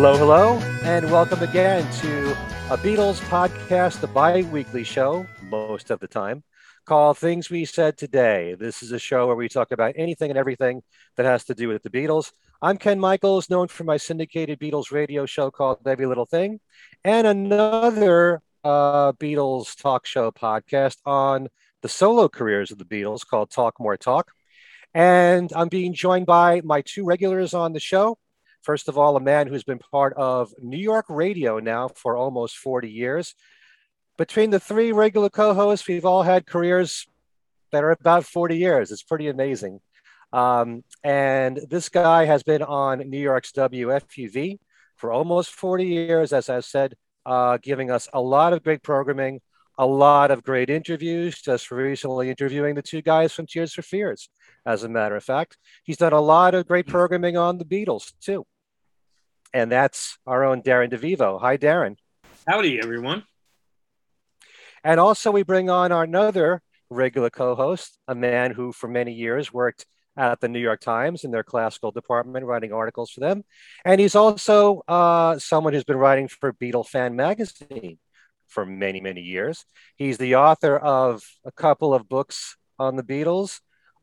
Hello, hello, and welcome again to a Beatles podcast, a bi weekly show, most of the time, called Things We Said Today. This is a show where we talk about anything and everything that has to do with the Beatles. I'm Ken Michaels, known for my syndicated Beatles radio show called Every Little Thing, and another uh, Beatles talk show podcast on the solo careers of the Beatles called Talk More Talk. And I'm being joined by my two regulars on the show. First of all, a man who's been part of New York radio now for almost 40 years. Between the three regular co hosts, we've all had careers that are about 40 years. It's pretty amazing. Um, and this guy has been on New York's WFUV for almost 40 years, as I said, uh, giving us a lot of great programming, a lot of great interviews. Just recently interviewing the two guys from Tears for Fears, as a matter of fact. He's done a lot of great programming on the Beatles, too. And that's our own Darren DeVivo. Hi, Darren. Howdy, everyone. And also, we bring on our another regular co host, a man who for many years worked at the New York Times in their classical department, writing articles for them. And he's also uh, someone who's been writing for Beatlefan Magazine for many, many years. He's the author of a couple of books on the Beatles.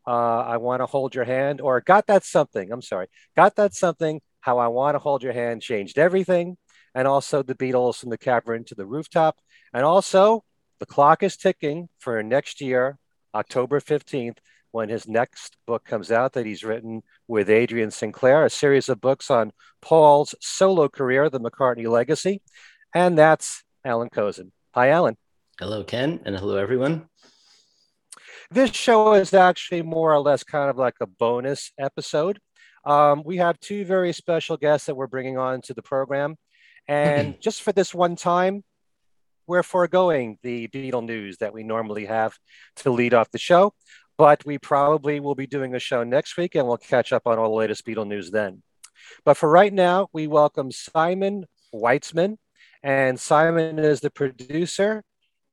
Uh, I Want to Hold Your Hand, or Got That Something. I'm sorry. Got That Something, How I Want to Hold Your Hand Changed Everything. And also The Beatles from the Cavern to the Rooftop. And also, the clock is ticking for next year, October 15th, when his next book comes out that he's written with Adrian Sinclair, a series of books on Paul's solo career, The McCartney Legacy. And that's Alan Kozinn. Hi, Alan. Hello, Ken, and hello, everyone. This show is actually more or less kind of like a bonus episode. Um, we have two very special guests that we're bringing on to the program. And just for this one time, we're foregoing the Beatle news that we normally have to lead off the show but we probably will be doing a show next week and we'll catch up on all the latest Beatle news then. But for right now, we welcome Simon Weitzman. And Simon is the producer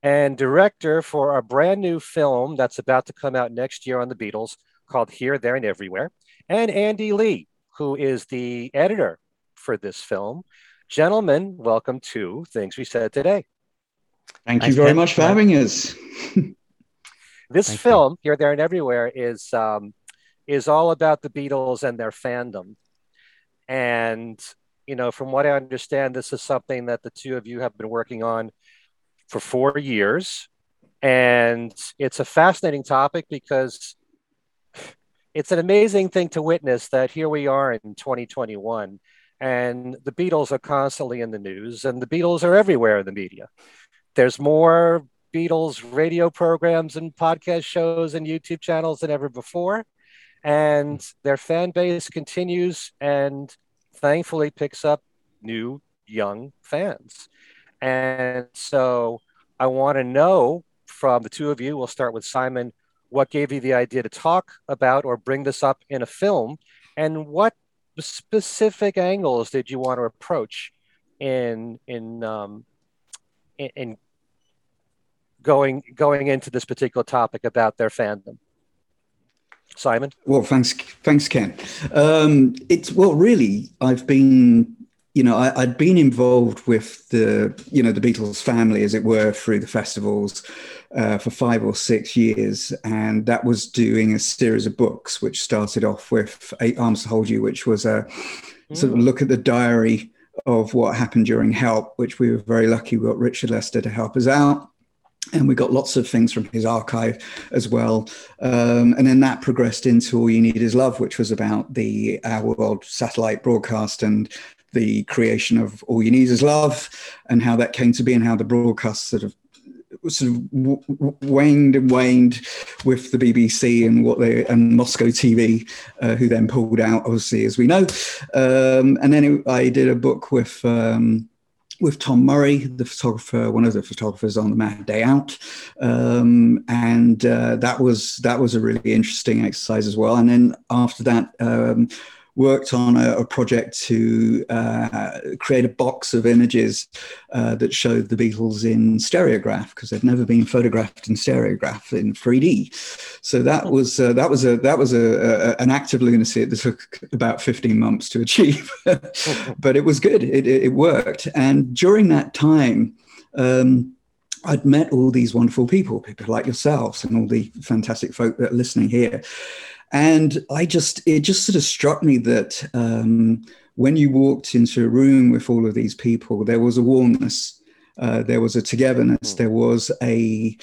and director for a brand new film that's about to come out next year on the Beatles called Here, There, and Everywhere. And Andy Lee, who is the editor for this film. Gentlemen, welcome to Things We Said Today. Thank you very much for having us. This Thank film, you. Here, There, and Everywhere, is um, is all about the Beatles and their fandom. And you know, from what I understand, this is something that the two of you have been working on for four years, and it's a fascinating topic because it's an amazing thing to witness that here we are in 2021 and the Beatles are constantly in the news and the Beatles are everywhere in the media. There's more Beatles radio programs and podcast shows and YouTube channels than ever before. And their fan base continues and thankfully picks up new young fans. And so I want to know from the two of you, we'll start with Simon, what gave you the idea to talk about or bring this up in a film? And what specific angles did you want to approach in in um, in, in going going into this particular topic about their fandom. Simon. Well, thanks, thanks, Ken. Um, it's well, really, I've been, you know, I, had been involved with the, you know, the Beatles family, as it were, through the festivals uh, for five or six years, and that was doing a series of books, which started off with Eight Arms to Hold You, which was a mm. sort of mm. look at the diary of what happened during Help, which we were very lucky we got Richard Lester to help us out and we got lots of things from his archive as well. Um, and then that progressed into All You Need Is Love, which was about the Our World satellite broadcast and the creation of All You Need Is Love and how that came to be and how the broadcast sort of sort of waned and waned with the BBC and what they and Moscow TV, uh, who then pulled out, obviously, as we know. Um, and then it, I did a book with um, with Tom Murray, the photographer, one of the photographers on the Mad Day Out, um, and uh, that was that was a really interesting exercise as well. And then after that, um, worked on a, a project to uh, create a box of images uh, that showed the Beatles in stereograph because they'd never been photographed in stereograph in 3D. So that was uh, that was a that was a, a, an act of lunacy that took about 15 months to achieve, but it was good. It, it, it, worked, and during that time. Um, I'd met all these wonderful people, people like yourselves and all the fantastic folk that are listening here. And I just, it just sort of struck me that um, when you walked into a room with all of these people, there was a warmness. Uh, there was a togetherness. Hmm. There was a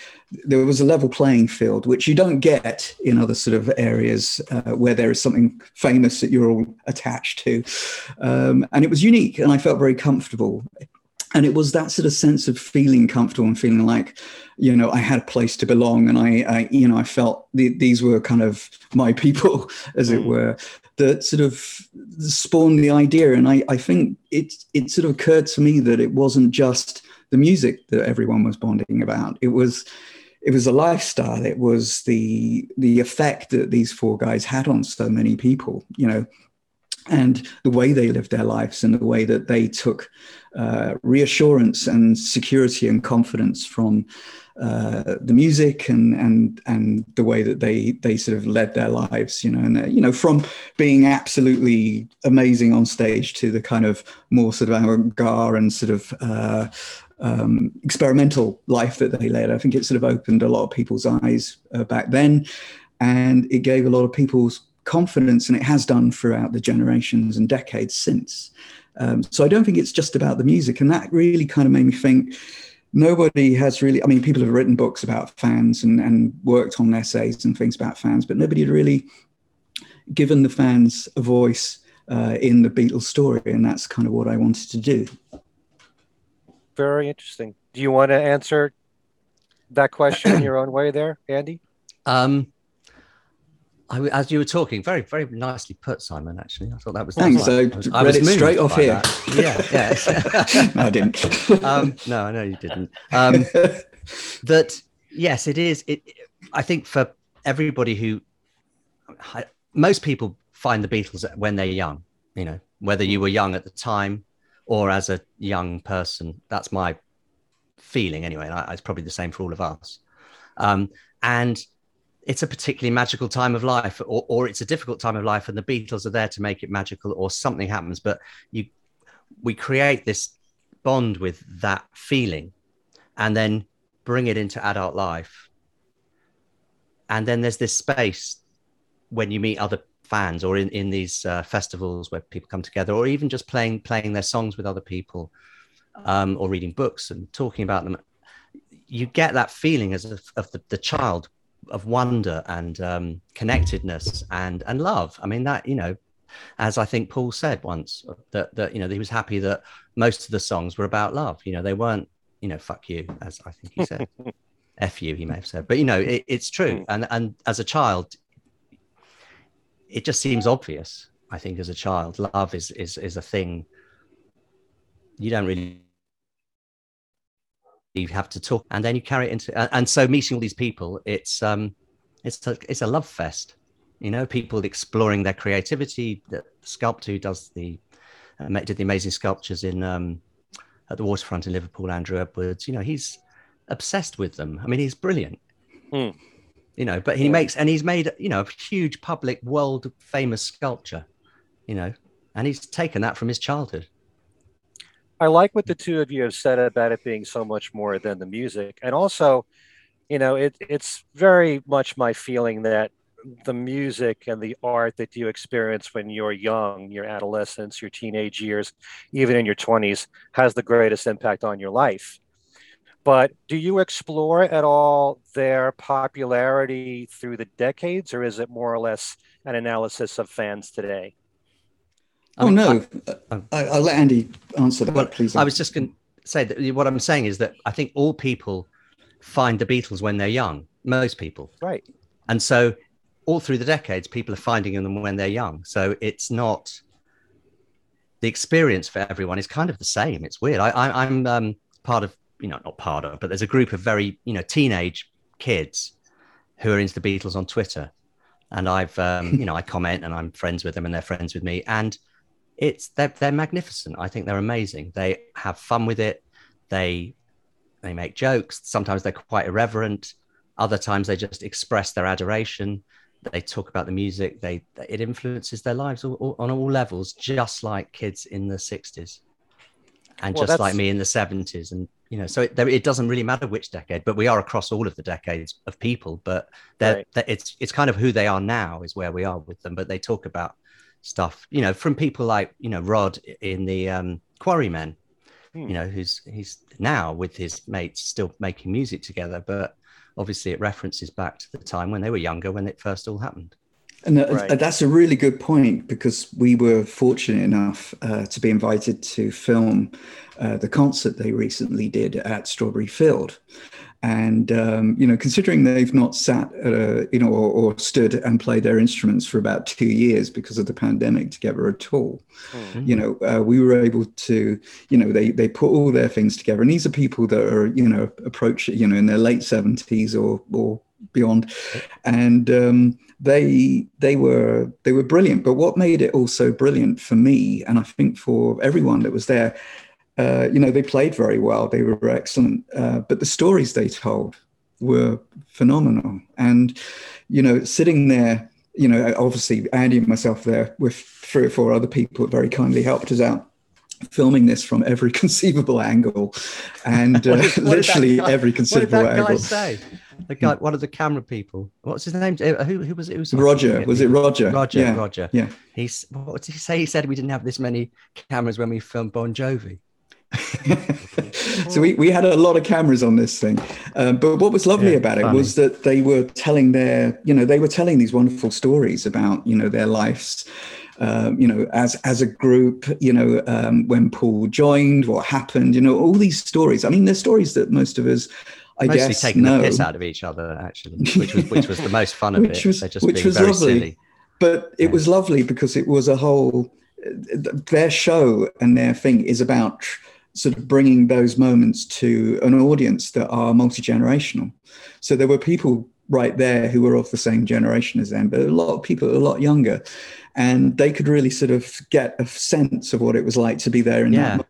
there was a level playing field, which you don't get in other sort of areas uh, where there is something famous that you're all attached to. Um, and it was unique, and I felt very comfortable and it was that sort of sense of feeling comfortable and feeling like you know i had a place to belong. And i, I you know i felt the, these were kind of my people as it mm. were that sort of spawned the idea. And i i think it it sort of occurred to me that it wasn't just the music that everyone was bonding about. It was it was a lifestyle. It was the the effect that these four guys had on so many people you know and the way they lived their lives and the way that they took uh, reassurance and security and confidence from uh, the music and and and the way that they they sort of led their lives, you know, and uh, you know from being absolutely amazing on stage to the kind of more sort of avant-garde and sort of uh, um, experimental life that they led. I think it sort of opened a lot of people's eyes uh, back then, and it gave a lot of people's confidence, and it has done throughout the generations and decades since. Um, so I don't think it's just about the music, and that really kind of made me think. Nobody has really. I mean, people have written books about fans and, and worked on essays and things about fans, but nobody had really given the fans a voice uh, in the Beatles story, and that's kind of what I wanted to do. Very interesting. Do you want to answer that question in your own way, there, Andy? Um, I, as you were talking, very, very nicely put, Simon. Actually, I thought that was. Thanks. So I, was, I read it straight off here. That. Yeah, yeah. no, I didn't. um, no, I know you didn't. Um, that yes, it is. It. I think for everybody who, I, most people find the Beatles when they're young. You know, whether you were young at the time or as a young person. That's my feeling anyway. And it's probably the same for all of us. Um, and it's a particularly magical time of life or, or it's a difficult time of life and the beatles are there to make it magical or something happens. But you we create this bond with that feeling and then bring it into adult life. And then there's this space when you meet other fans or in, in these uh, festivals where people come together or even just playing playing their songs with other people um, or reading books and talking about them. You get that feeling as of, of the, the child of wonder and um, connectedness and and love. I mean that you know, as I think Paul said once that that you know he was happy that most of the songs were about love. You know they weren't you know fuck you as I think he said. F you, he may have said, but you know, it, it's true. And and as a child, it just seems obvious. I think as a child, love is is is a thing you don't really you have to talk and then you carry it into and so meeting all these people it's um it's a, it's a love fest you know people exploring their creativity the sculptor who does the uh, did the amazing sculptures in um at the waterfront in liverpool andrew edwards you know he's obsessed with them i mean he's brilliant hmm. you know but he yeah. makes and he's made you know a huge public world famous sculpture you know and he's taken that from his childhood I like what the two of you have said about it being so much more than the music, and also, you know, it, it's very much my feeling that the music and the art that you experience when you're young, your adolescence, your teenage years, even in your 20s, has the greatest impact on your life. But do you explore at all their popularity through the decades, or is it more or less an analysis of fans today? Oh um, no, I, will let Andy answer that, well, please. I was just going to say that what I'm saying is that I think all people find the Beatles when they're young. Most people, right? And so, all through the decades, people are finding them when they're young. So it's not the experience for everyone is kind of the same. It's weird. I, am um, part of, you know, not part of, but there's a group of very, you know, teenage kids who are into the Beatles on Twitter, and I've um, you know I comment and I'm friends with them and they're friends with me, and it's they're they're magnificent. I think they're amazing. They have fun with it. They they make jokes. Sometimes they're quite irreverent. Other times they just express their adoration. They talk about the music. They it influences their lives all, all, on all levels, just like kids in the '60s, and well, just like me in the '70s. And you know, so it, it, doesn't really matter which decade, but we are across all of the decades of people. But right. it's it's kind of who they are now is where we are with them. But they talk about stuff, you know, from people like you know Rod in the um, Quarrymen, hmm. you know, who's he's now with his mates still making music together, but obviously it references back to the time when they were younger when it first all happened. And uh, right. that's a really good point because we were fortunate enough uh, to be invited to film uh, the concert they recently did at Strawberry Field. And, um, you know, considering they've not sat, a, you know, or, or, stood and played their instruments for about two years because of the pandemic together at all, mm-hmm. you know, uh, we were able to, you know, they, they put all their things together. And these are people that are, you know, approach, you know, in their late 70s or, or beyond. And, um, they they were they were brilliant. But what made it also brilliant for me, and I think for everyone that was there, uh, you know, they played very well. They were excellent. Uh, but the stories they told were phenomenal. And you know, sitting there, you know, obviously Andy and myself there with three or four other people that very kindly helped us out filming this from every conceivable angle and uh, literally guy, every conceivable what did that angle. Guy say? The guy, one of the camera people. What's his name? Uh, who, who was it? was Roger. Was it Roger? Roger. Yeah. Roger. Yeah. He's what did he say? He said we didn't have this many cameras when we filmed Bon Jovi. so we, we had a lot of cameras on this thing um, but what was lovely yeah, about it was that they were telling their you know they were telling these wonderful stories about you know their lives um, you know, as as a group, you know, um, when Paul joined, what happened, you know, all these stories. I mean, they're stories that most of us, I Mostly guess, taking know. the piss out of each other, actually, which was which was the most fun of which it. Was, They're just which being was very lovely. silly. But it yeah. was lovely because it was a whole. Their show and their thing is about sort of bringing those moments to an audience that are multi generational. So there were people right there who were of the same generation as them, but a lot of people a lot younger and they could really sort of get a sense of what it was like to be there in yeah. that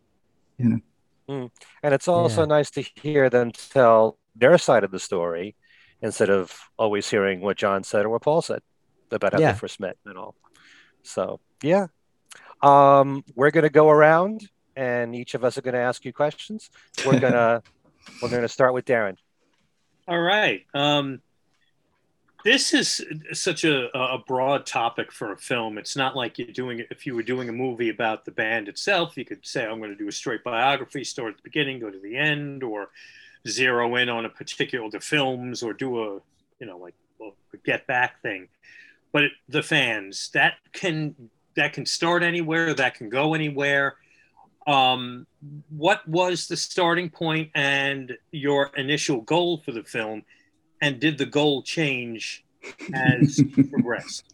you know mm. and it's also yeah. nice to hear them tell their side of the story instead of always hearing what john said or what paul said about how yeah. they first met and all so yeah um, we're going to go around and each of us are going to ask you questions we're going to we're going to start with darren all right um, this is such a, a broad topic for a film. It's not like you're doing if you were doing a movie about the band itself, you could say, I'm going to do a straight biography, start at the beginning, go to the end, or zero in on a particular the films or do a, you know, like a get back thing. But the fans, that can that can start anywhere, that can go anywhere. Um, what was the starting point and your initial goal for the film? and did the goal change as you progressed?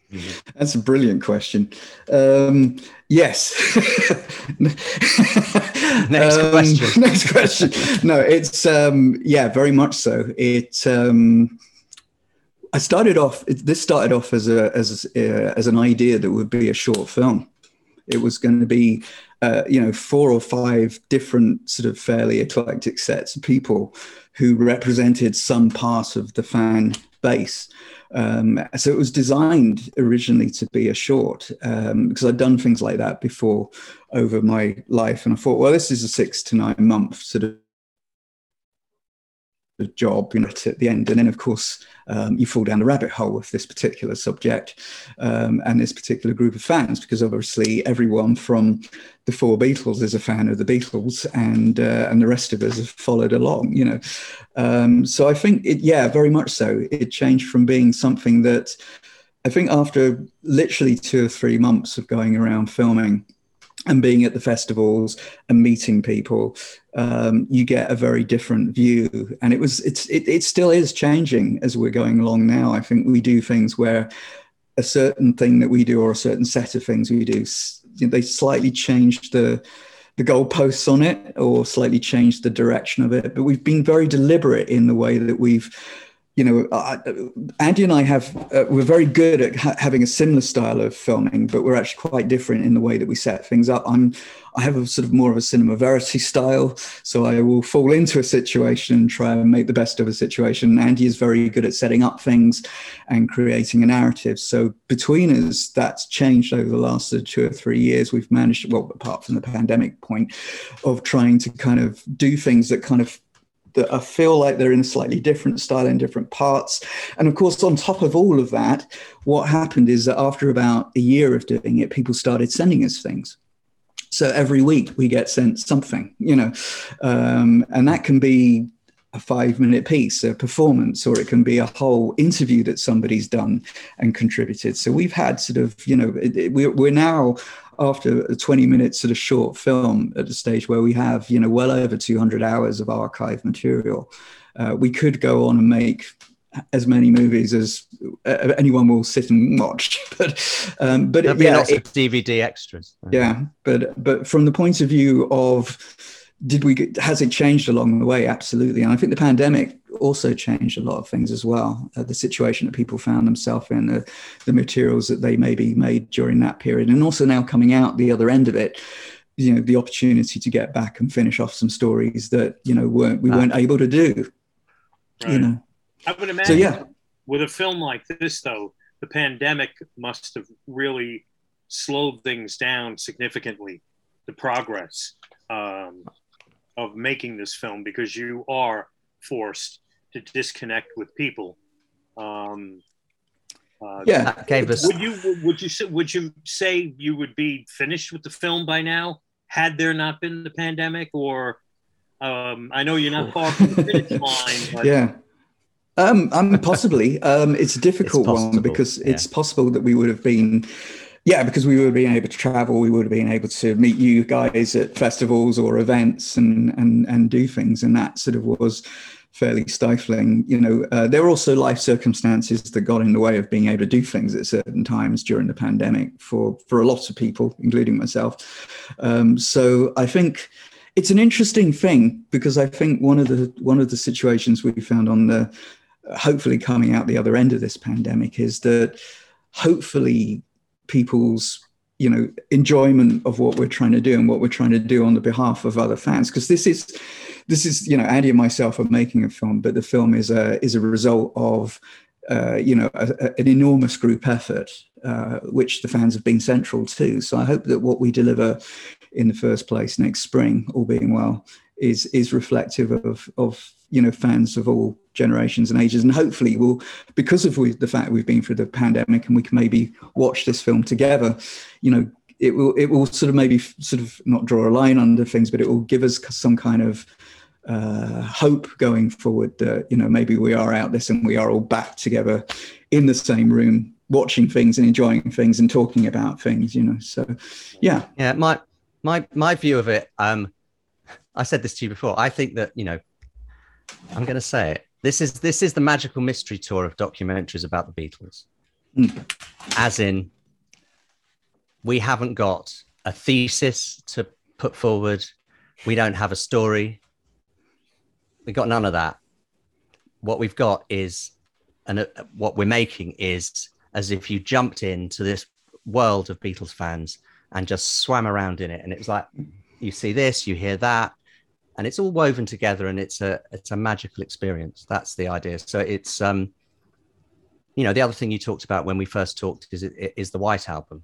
That's a brilliant question. Um, yes. next um, question. Next question. No, it's um, yeah, very much so. It. Um, I started off. It, this started off as a as uh, as an idea that would be a short film. It was going to be, uh, you know, four or five different sort of fairly eclectic sets of people who represented some part of the fan base. Um, so it was designed originally to be a short um, because I'd done things like that before over my life, and I thought, well, this is a six to nine month sort of job, you know, at the end. And then, of course, um, you fall down the rabbit hole with this particular subject um, and this particular group of fans, because obviously everyone from the four Beatles is a fan of the Beatles, and uh, and the rest of us have followed along, you know. Um, so I think, it, yeah, very much so. It changed from being something that I think after literally two or three months of going around filming and being at the festivals and meeting people, um, you get a very different view. And it was, it's, it, it still is changing as we're going along now. I think we do things where a certain thing that we do or a certain set of things we do, they slightly change the the goalposts on it or slightly change the direction of it. But we've been very deliberate in the way that we've you know, I, Andy and I have uh, we're very good at ha- having a similar style of filming, but we're actually quite different in the way that we set things up. I'm I have a sort of more of a cinéma vérité style, so I will fall into a situation and try and make the best of a situation. Andy is very good at setting up things and creating a narrative. So between us, that's changed over the last two or three years. We've managed, well, apart from the pandemic point, of trying to kind of do things that kind of that I feel like they're in a slightly different style in different parts. And of course, on top of all of that, what happened is that after about a year of doing it, people started sending us things. So every week we get sent something, you know, um, and that can be a five minute piece, a performance, or it can be a whole interview that somebody's done and contributed. So we've had sort of, you know, we're now after a 20 minute sort of short film at the stage where we have, you know, well over 200 hours of archive material. Uh, we could go on and make as many movies as uh, anyone will sit and watch. but um, but There'll yeah, it, DVD extras. Yeah, but but from the point of view of did we get, has it changed along the way absolutely and i think the pandemic also changed a lot of things as well. Uh, the situation that people found themselves in the, the materials that they maybe made during that period and also now coming out the other end of it you know the opportunity to get back and finish off some stories that you know weren't we weren't able to do right. you know. I would imagine so, yeah. with a film like this though the pandemic must have really slowed things down significantly the progress um, of making this film because you are forced to disconnect with people. Um, uh, yeah, gave us. Would you would you would you say you would be finished with the film by now had there not been the pandemic? Or um, I know you're not far from the finish line. But... Yeah. Um, um, possibly. Um, it's a difficult it's one because yeah. it's possible that we would have been yeah, because we would have been able to travel, we would have been able to meet you guys at festivals or events and and and do things, and that sort of was fairly stifling. You know, uh, there were also life circumstances that got in the way of being able to do things at certain times during the pandemic for for a lot of people, including myself. Um, so I think it's an interesting thing because I think one of the one of the situations we found on the hopefully coming out the other end of this pandemic is that hopefully people's you know enjoyment of what we're trying to do and what we're trying to do on the behalf of other fans. Because this is this is you know andy and myself are making a film but the film is a is a result of uh, you know a, a, an enormous group effort uh, which the fans have been central to. So i hope that what we deliver in the first place next spring all being well is is reflective of of you know fans of all generations and ages. And hopefully we'll because of the fact we've been through the pandemic and we can maybe watch this film together you know it will it will sort of maybe sort of not draw a line under things but it will give us some kind of uh, hope going forward that you know maybe we are out this and we are all back together in the same room watching things and enjoying things and talking about things you know. So yeah. Yeah my my my view of it um i said this to you before i think that you know i'm going to say it this is this is the magical mystery tour of documentaries about the Beatles. Mm. As in, we haven't got a thesis to put forward. We don't have a story. We got none of that. What we've got is, and uh, what we're making is as if you jumped into this world of Beatles fans and just swam around in it. And it was like, you see this, you hear that, and it's all woven together and it's a it's a magical experience. That's the idea. So it's um you know the other thing you talked about when we first talked is it is the white album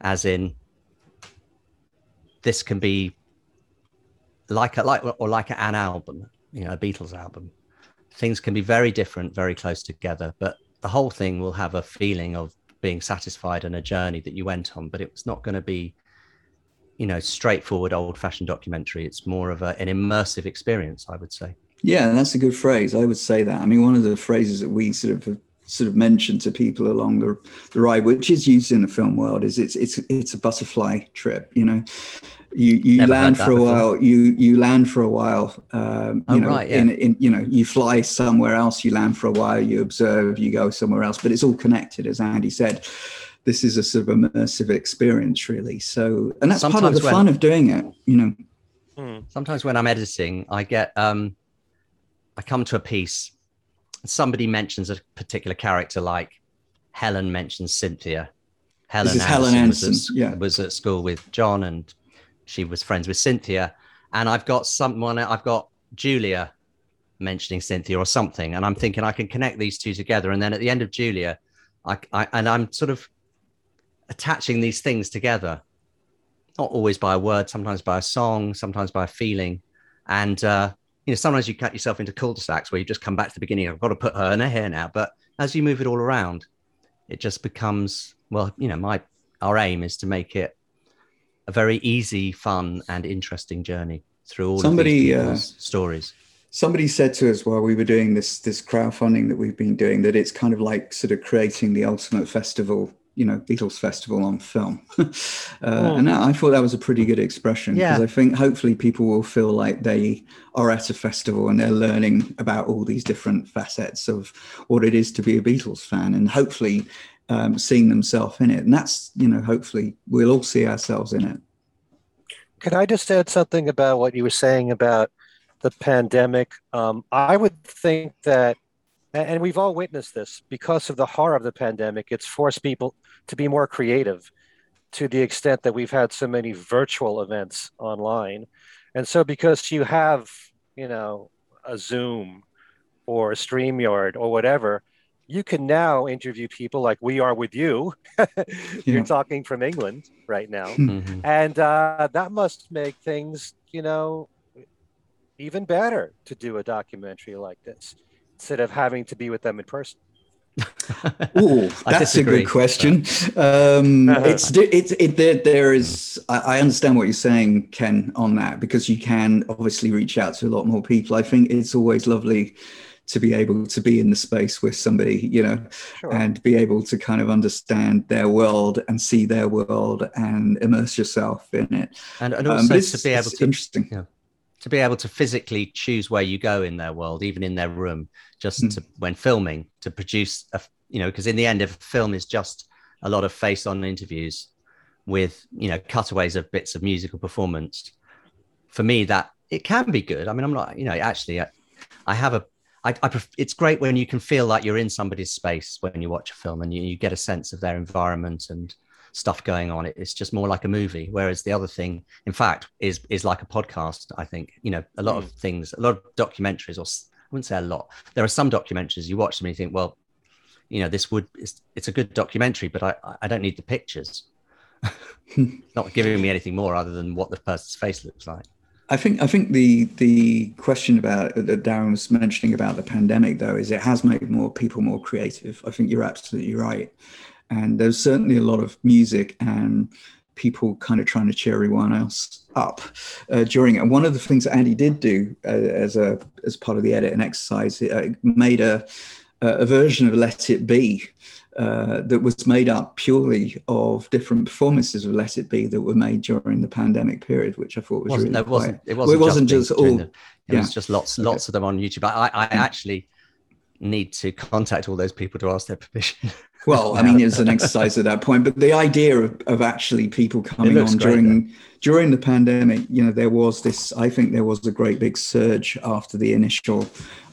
as in this can be like a like or like an album you know a beatles album. Things can be very different very close together but the whole thing will have a feeling of being satisfied and a journey that you went on but it's not going to be you know straightforward old fashioned documentary. It's more of a, an immersive experience i would say. Yeah that's a good phrase. I would say that. I mean one of the phrases that we sort of sort of mentioned to people along the, the ride which is used in the film world is it's it's it's a butterfly trip you know? You you Never land for a before. while you you land for a while um, you oh, know right, yeah. in, in you know you fly somewhere else you land for a while you observe you go somewhere else but it's all connected as andy said this is a sort of immersive experience, really. So, and that's Sometimes part of the when, fun of doing it, you know. Hmm. Sometimes when I'm editing, I get, um, I come to a piece somebody mentions a particular character, like Helen mentions Cynthia. Helen, this is Helen Anderson was, at, yeah. was at school with John, and she was friends with Cynthia. And I've got someone, I've got Julia mentioning Cynthia or something, and I'm thinking I can connect these two together. And then at the end of Julia, I, I and I'm sort of attaching these things together, not always by a word, sometimes by a song, sometimes by a feeling, and uh, you know sometimes you cut yourself into cul-de-sacs where you just come back to the beginning. I've got to put her in her hair now, but as you move it all around, it just becomes well, you know, my our aim is to make it a very easy, fun, and interesting journey through all somebody, of these uh, stories. Somebody said to us while we were doing this this crowdfunding that we've been doing that it's kind of like sort of creating the ultimate festival you know Beatles festival on film, uh, oh. and I thought that was a pretty good expression because yeah. I think hopefully people will feel like they are at a festival and they're learning about all these different facets of what it is to be a Beatles fan, and hopefully um, seeing themselves in it. And that's you know hopefully we'll all see ourselves in it. Could I just add something about what you were saying about the pandemic? Um, I would think that and we've all witnessed this because of the horror of the pandemic it's forced people to be more creative to the extent that we've had so many virtual events online. And so because you have, you know, a Zoom or a StreamYard or whatever, you can now interview people like we are with you. You're yeah. talking from England right now. Mm-hmm. And uh, that must make things, you know, even better to do a documentary like this instead of having to be with them in person. Oh, that's a good question. Um, it's it's it, there, there is. I, I, understand what you're saying, Ken, on that because you can obviously reach out to a lot more people. I think it's always lovely to be able to be in the space with somebody, you know, sure. and be able to kind of understand their world and see their world and immerse yourself in it. And, and um, also um, to be able to interesting. Yeah to be able to physically choose where you go in their world, even in their room, just mm. to, when filming, to produce a, you know, because in the end, if a film is just a lot of face on interviews with, you know, cutaways of bits of musical performance, for me, that it can be good. I mean, I'm not, you know, actually, I, I have a, I, I pref- it's great when you can feel like you're in somebody's space when you watch a film and you, you get a sense of their environment and stuff going on. It's just more like a movie. Whereas the other thing, in fact, is is like a podcast. I think you know a lot mm. of things, a lot of documentaries, or I wouldn't say a lot. There are some documentaries you watch them and you think, well, you know, this would it's, it's a good documentary, but I I don't need the pictures. Not giving me anything more other than what the person's face looks like. I think I think the the question about that Darren was mentioning about the pandemic though is it has made more people more creative. I think you're absolutely right. And there's certainly a lot of music and people kind of trying to cheer everyone else up uh, during it. And one of the things that Andy did do uh, as a as part of the edit and exercise, it uh, made a a version of Let It Be uh, that was made up purely of different performances of Let It Be that were made during the pandemic period, which I thought was wasn't, really it wasn't, it wasn't, well, it wasn't just, just all. The, it yeah. was just lots, lots okay. of them on YouTube. I, I actually need to contact all those people to ask their permission. Well, I mean, it was an exercise at that point, but the idea of, of actually people coming on during during the pandemic, you know, there was this. I think there was a great big surge after the initial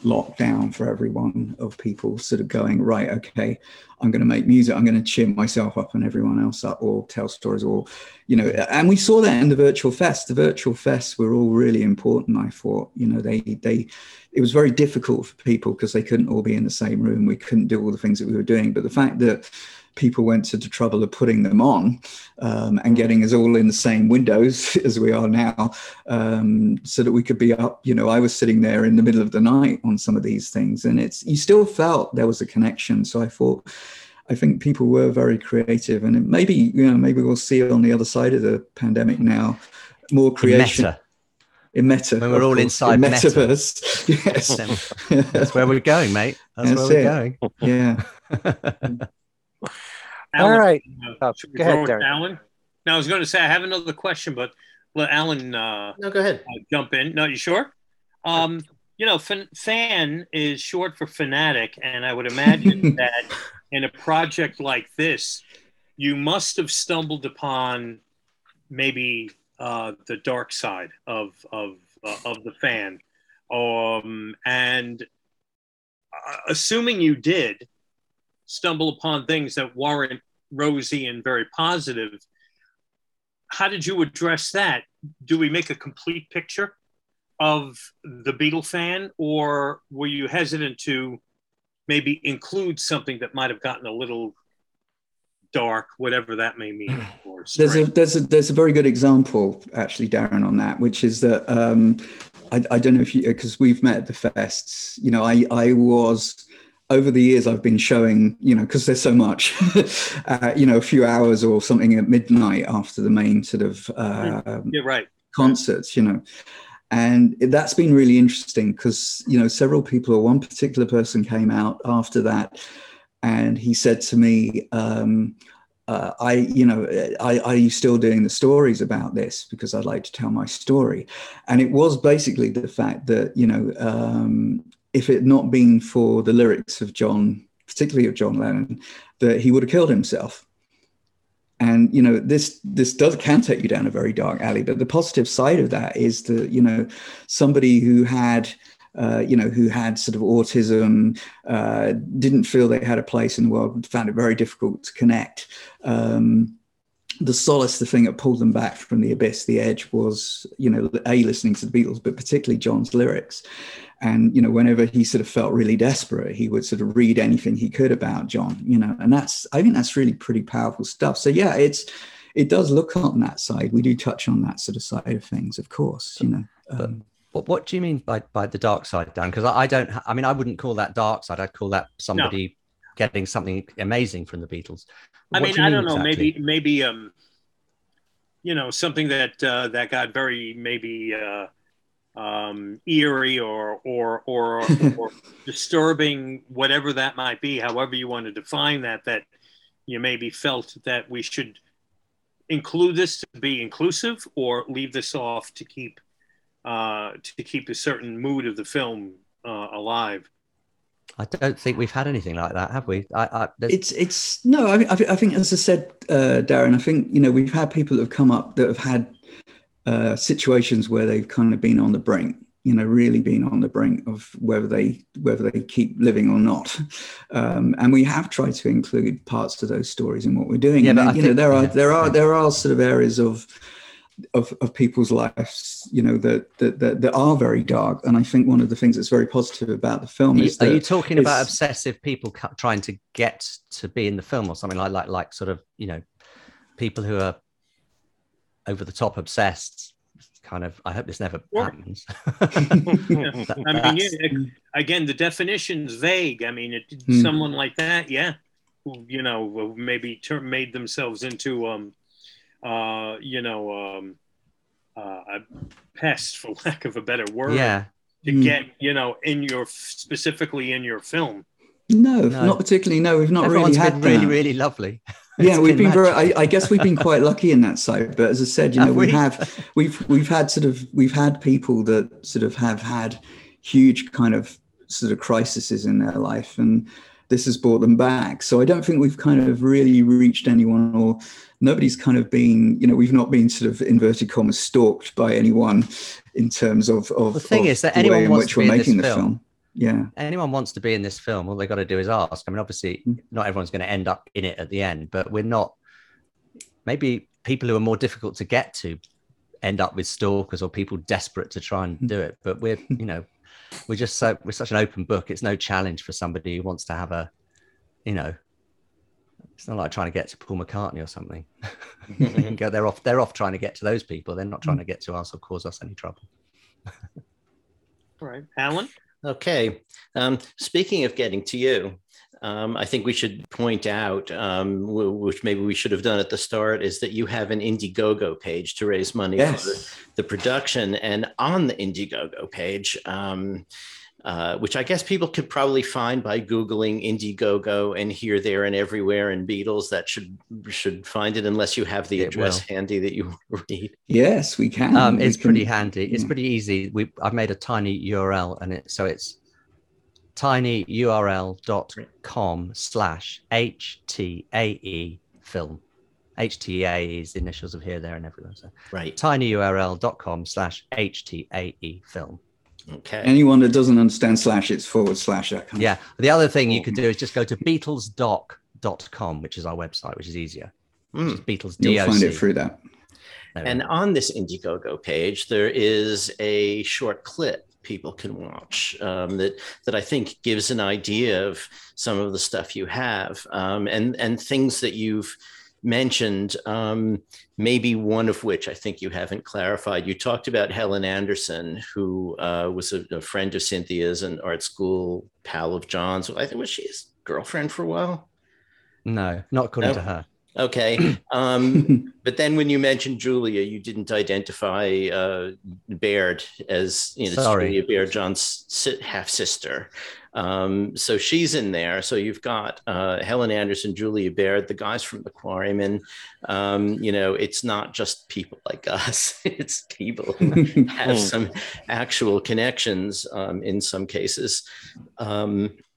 lockdown for everyone of people sort of going right. Okay, I'm going to make music. I'm going to cheer myself up and everyone else up, or tell stories, or you know. And we saw that in the virtual fest. The virtual fests were all really important. I thought, you know, they they it was very difficult for people because they couldn't all be in the same room. We couldn't do all the things that we were doing. But the fact that people went to the trouble of putting them on um, and getting us all in the same windows as we are now, um, so that we could be up. You know, I was sitting there in the middle of the night on some of these things, and it's you still felt there was a connection. So I thought. I think people were very creative, and maybe you know maybe we'll see on the other side of the pandemic now more creation. Meta in meta. When we're all course, inside in metaverse. Meta. yes. That's where we're going, mate. That's, That's where we're going. Yeah. Alan, all right. Uh, oh, go ahead, Darren. Alan. Now I was going to say I have another question, but let Alan. Uh, no, go ahead. Uh, jump in. No, you sure? Um, you know, fan, fan is short for fanatic, and I would imagine that in a project like this, you must have stumbled upon maybe uh, the dark side of of uh, of the fan, um, and uh, assuming you did stumble upon things that weren't rosy and very positive, how did you address that? Do we make a complete picture of the Beatle fan, or were you hesitant to maybe include something that might have gotten a little dark, whatever that may mean? there's a there's a there's a very good example actually, Darren, on that, which is that um, I, I don't know if you because we've met at the fests. You know, I I was over the years I've been showing, you know, because there's so much, uh, you know, a few hours or something at midnight after the main sort of uh, yeah, right. concerts, you know. And that's been really interesting because, you know, several people or one particular person came out after that and he said to me, um, uh, I, you know, I, are you still doing the stories about this? Because I'd like to tell my story. And it was basically the fact that, you know, um, if it had not been for the lyrics of John, particularly of John Lennon, that he would have killed himself. And you know, this this does can take you down a very dark alley. But the positive side of that is that you know, somebody who had uh, you know, who had sort of autism, uh, didn't feel they had a place in the world, found it very difficult to connect. Um, the solace, the thing that pulled them back from the abyss, the edge, was you know, a listening to the Beatles, but particularly John's lyrics. And you know, whenever he sort of felt really desperate, he would sort of read anything he could about John. You know, and that's I think that's really pretty powerful stuff. So yeah, it's it does look on that side. We do touch on that sort of side of things, of course. You know. Um, what, what do you mean by, by the dark side, Dan? Because I, I, don't, I mean, I wouldn't call that dark side. I'd call that somebody no. getting something amazing from the Beatles. What I mean, do I don't know. Maybe, maybe, um, you know, something that uh, that got very maybe uh, um, eerie or or or, or disturbing, whatever that might be. However you want to define that, that you maybe felt that we should include this to be inclusive or leave this off to keep uh, to keep a certain mood of the film uh, alive. I don't think we've had anything like that, have we? I, I, it's it's no. I, I, think, as I said, uh, Darren, I think you know we've had people that have come up that have had uh, situations where they've kind of been on the brink, you know, really been on the brink of whether they whether they keep living or not. Um, and we have tried to include parts of those stories in what we're doing. Yeah, and, but you think, know, there are yeah. there are there are sort of areas of of, of people's lives, you know, that, that, that that are very dark. And I think one of the things that's very positive about the film are is. Are you talking about obsessive people trying to get to be in the film, or something like like like sort of you know, people who are over the top obsessed? Kind of. I hope this never sure. happens. yeah. I mean, yeah, again, the definition's vague. I mean, it, mm. someone like that, yeah, who you know maybe ter- made themselves into um uh, you know, um, uh, a pest, for lack of a better word. Yeah. To mm. get, you know, in your specifically in your film. No, no. not particularly. No, we've not Everyone's really had really, that. really lovely. Yeah, we've been very. I, I, guess we've been quite lucky in that side. But as I said, you know, we? we have we've we've had sort of we've had people that sort of have had huge kind of sort of crises in their life, and this has brought them back. So I don't think we've kind of really reached anyone or nobody's kind of been, you know, we've not been sort of inverted commas stalked by anyone in terms of, of the thing of is that anyone wants to be in this film. film. Yeah. Anyone wants to be in this film, all they got to do is ask. I mean, obviously, mm. not everyone's going to end up in it at the end, but we're not. Maybe people who are more difficult to get to end up with stalkers or people desperate to try and mm. do it. But we're, you know, we're just so we're such an open book. It's no challenge for somebody who wants to have a, you know, it's not like trying to get to Paul McCartney or something. go, they're off. They're off trying to get to those people. They're not trying to get to us or cause us any trouble. All right, Alan. Okay. Um, speaking of getting to you, um, I think we should point out, um, which maybe we should have done at the start, is that you have an Indiegogo page to raise money yes. for the production. And on the Indiegogo page, um, uh, which I guess people could probably find by Googling Indiegogo and here, there, and everywhere and Beatles. That should should find it unless you have the it address will. handy that you read. Yes, we can. Um, it's we pretty can, handy. It's pretty easy. We I've made a tiny URL and it so it's tinyurl.com slash HTAE film. HTAE is the initials of here, there, and everywhere. So right. tinyurl.com slash HTAE film. Okay. Anyone that doesn't understand slash, it's forward slash that kind Yeah. The other thing you can do is just go to beatlesdoc.com, which is our website, which is easier. Mm. Which is Beatles You'll find it through that. And on this Indiegogo page, there is a short clip people can watch um, that that I think gives an idea of some of the stuff you have um, and and things that you've mentioned. Um, maybe one of which I think you haven't clarified. You talked about Helen Anderson, who uh, was a, a friend of Cynthia's and art school pal of John's. I think was she his girlfriend for a while. no, not according No. to her. Okay. Um, but then when you mentioned Julia, you didn't identify uh, Baird as you know, Sorry. Julia Baird, John's half sister. Um, so she's in there. So you've got uh, Helen Anderson, Julia Baird, the guys from the Quarrymen. Um, you know, it's not just people like us; it's people who have some actual connections um, in some cases.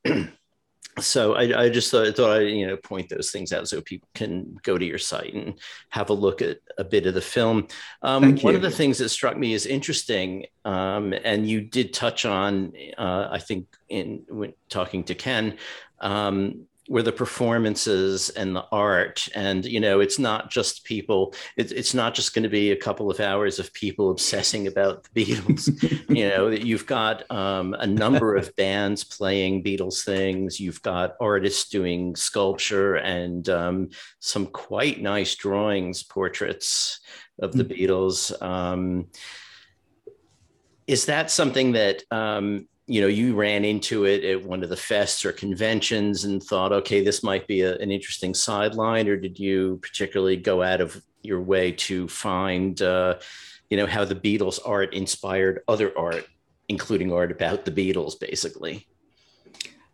So I, I just thought, thought I you know point those things out so people can go to your site and have a look at a bit of the film. Um, one of the things that struck me as interesting, um, and you did touch on, uh, I think, in when talking to Ken, um, were the performances and the art. And you know, it's not just people. It's it's not just going to be a couple of hours of people obsessing about the Beatles you know you've got um, a number of bands playing beatles things you've got artists doing sculpture and um, some quite nice drawings portraits of the beatles um, is that something that um, you know you ran into it at one of the fests or conventions and thought okay this might be a, an interesting sideline or did you particularly go out of your way to find uh, you know how the beatles art inspired other art including art about the beatles basically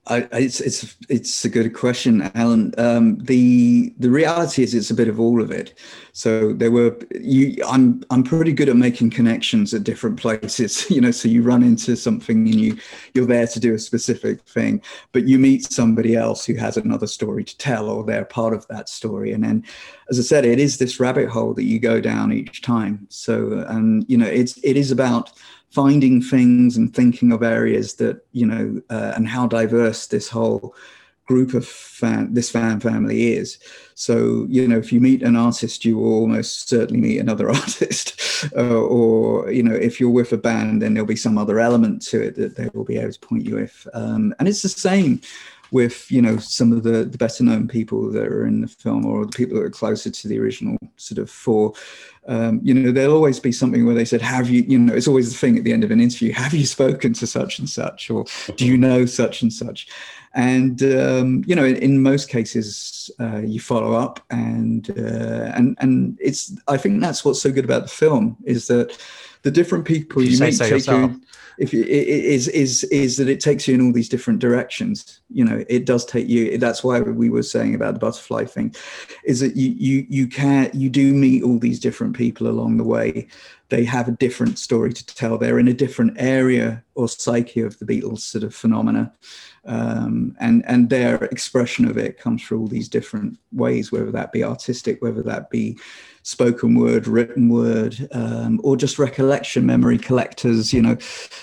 I, it's it's it's a good question, Alan. Um, the the reality is it's a bit of all of it. So there were you. I'm I'm pretty good at making connections at different places. You know, so you run into something and you you're there to do a specific thing, but you meet somebody else who has another story to tell, or they're part of that story. And then, as I said, it is this rabbit hole that you go down each time. So and you know, it's it is about finding things and thinking of areas that you know uh, and how diverse this whole group of fan this fan family is. So you know if you meet an artist you will almost certainly meet another artist. Uh, or you know if you're with a band then there'll be some other element to it that they will be able to point you with. Um, and it's the same with you know some of the the better known people that are in the film or the people that are closer to the original sort of four. Um, you know there'll always be something where they said have you you know it's always the thing at the end of an interview have you spoken to such and such? or do you know such and such? And um, you know in, in most cases uh, you follow up and uh, and and it's i think that's what's so good about the film is that the different people You you, say meet so take yourself. you if you, is is is that it takes you in all these different directions. You know it does take you that's why we were saying about the butterfly thing is that you you you can you do meet all these different people along the way they have a different story to tell. They're in a different area or psyche of the beatles sort of phenomena. Um, and and their expression of it comes through all these different ways whether that be artistic whether that be spoken word written word um, or just recollection memory collectors you know.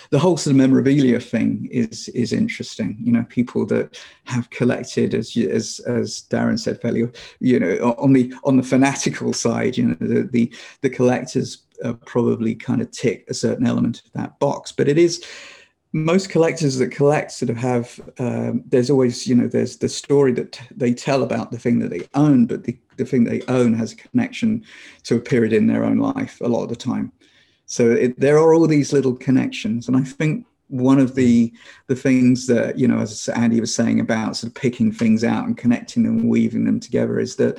The whole sort of memorabilia thing is is interesting. You know people that have collected as you, as as darren said fairly you know on the on the fanatical side you know the the, the collectors uh, probably kind of tick a certain element of that box. But it is most collectors that collect sort of have um, there's always you know there's the story that t- they tell about the thing that they own but the, the thing they own has a connection to a period in their own life a lot of the time. So it, there are all these little connections. And i think one of the the things that you know as andy was saying about sort of picking things out and connecting them and weaving them together is that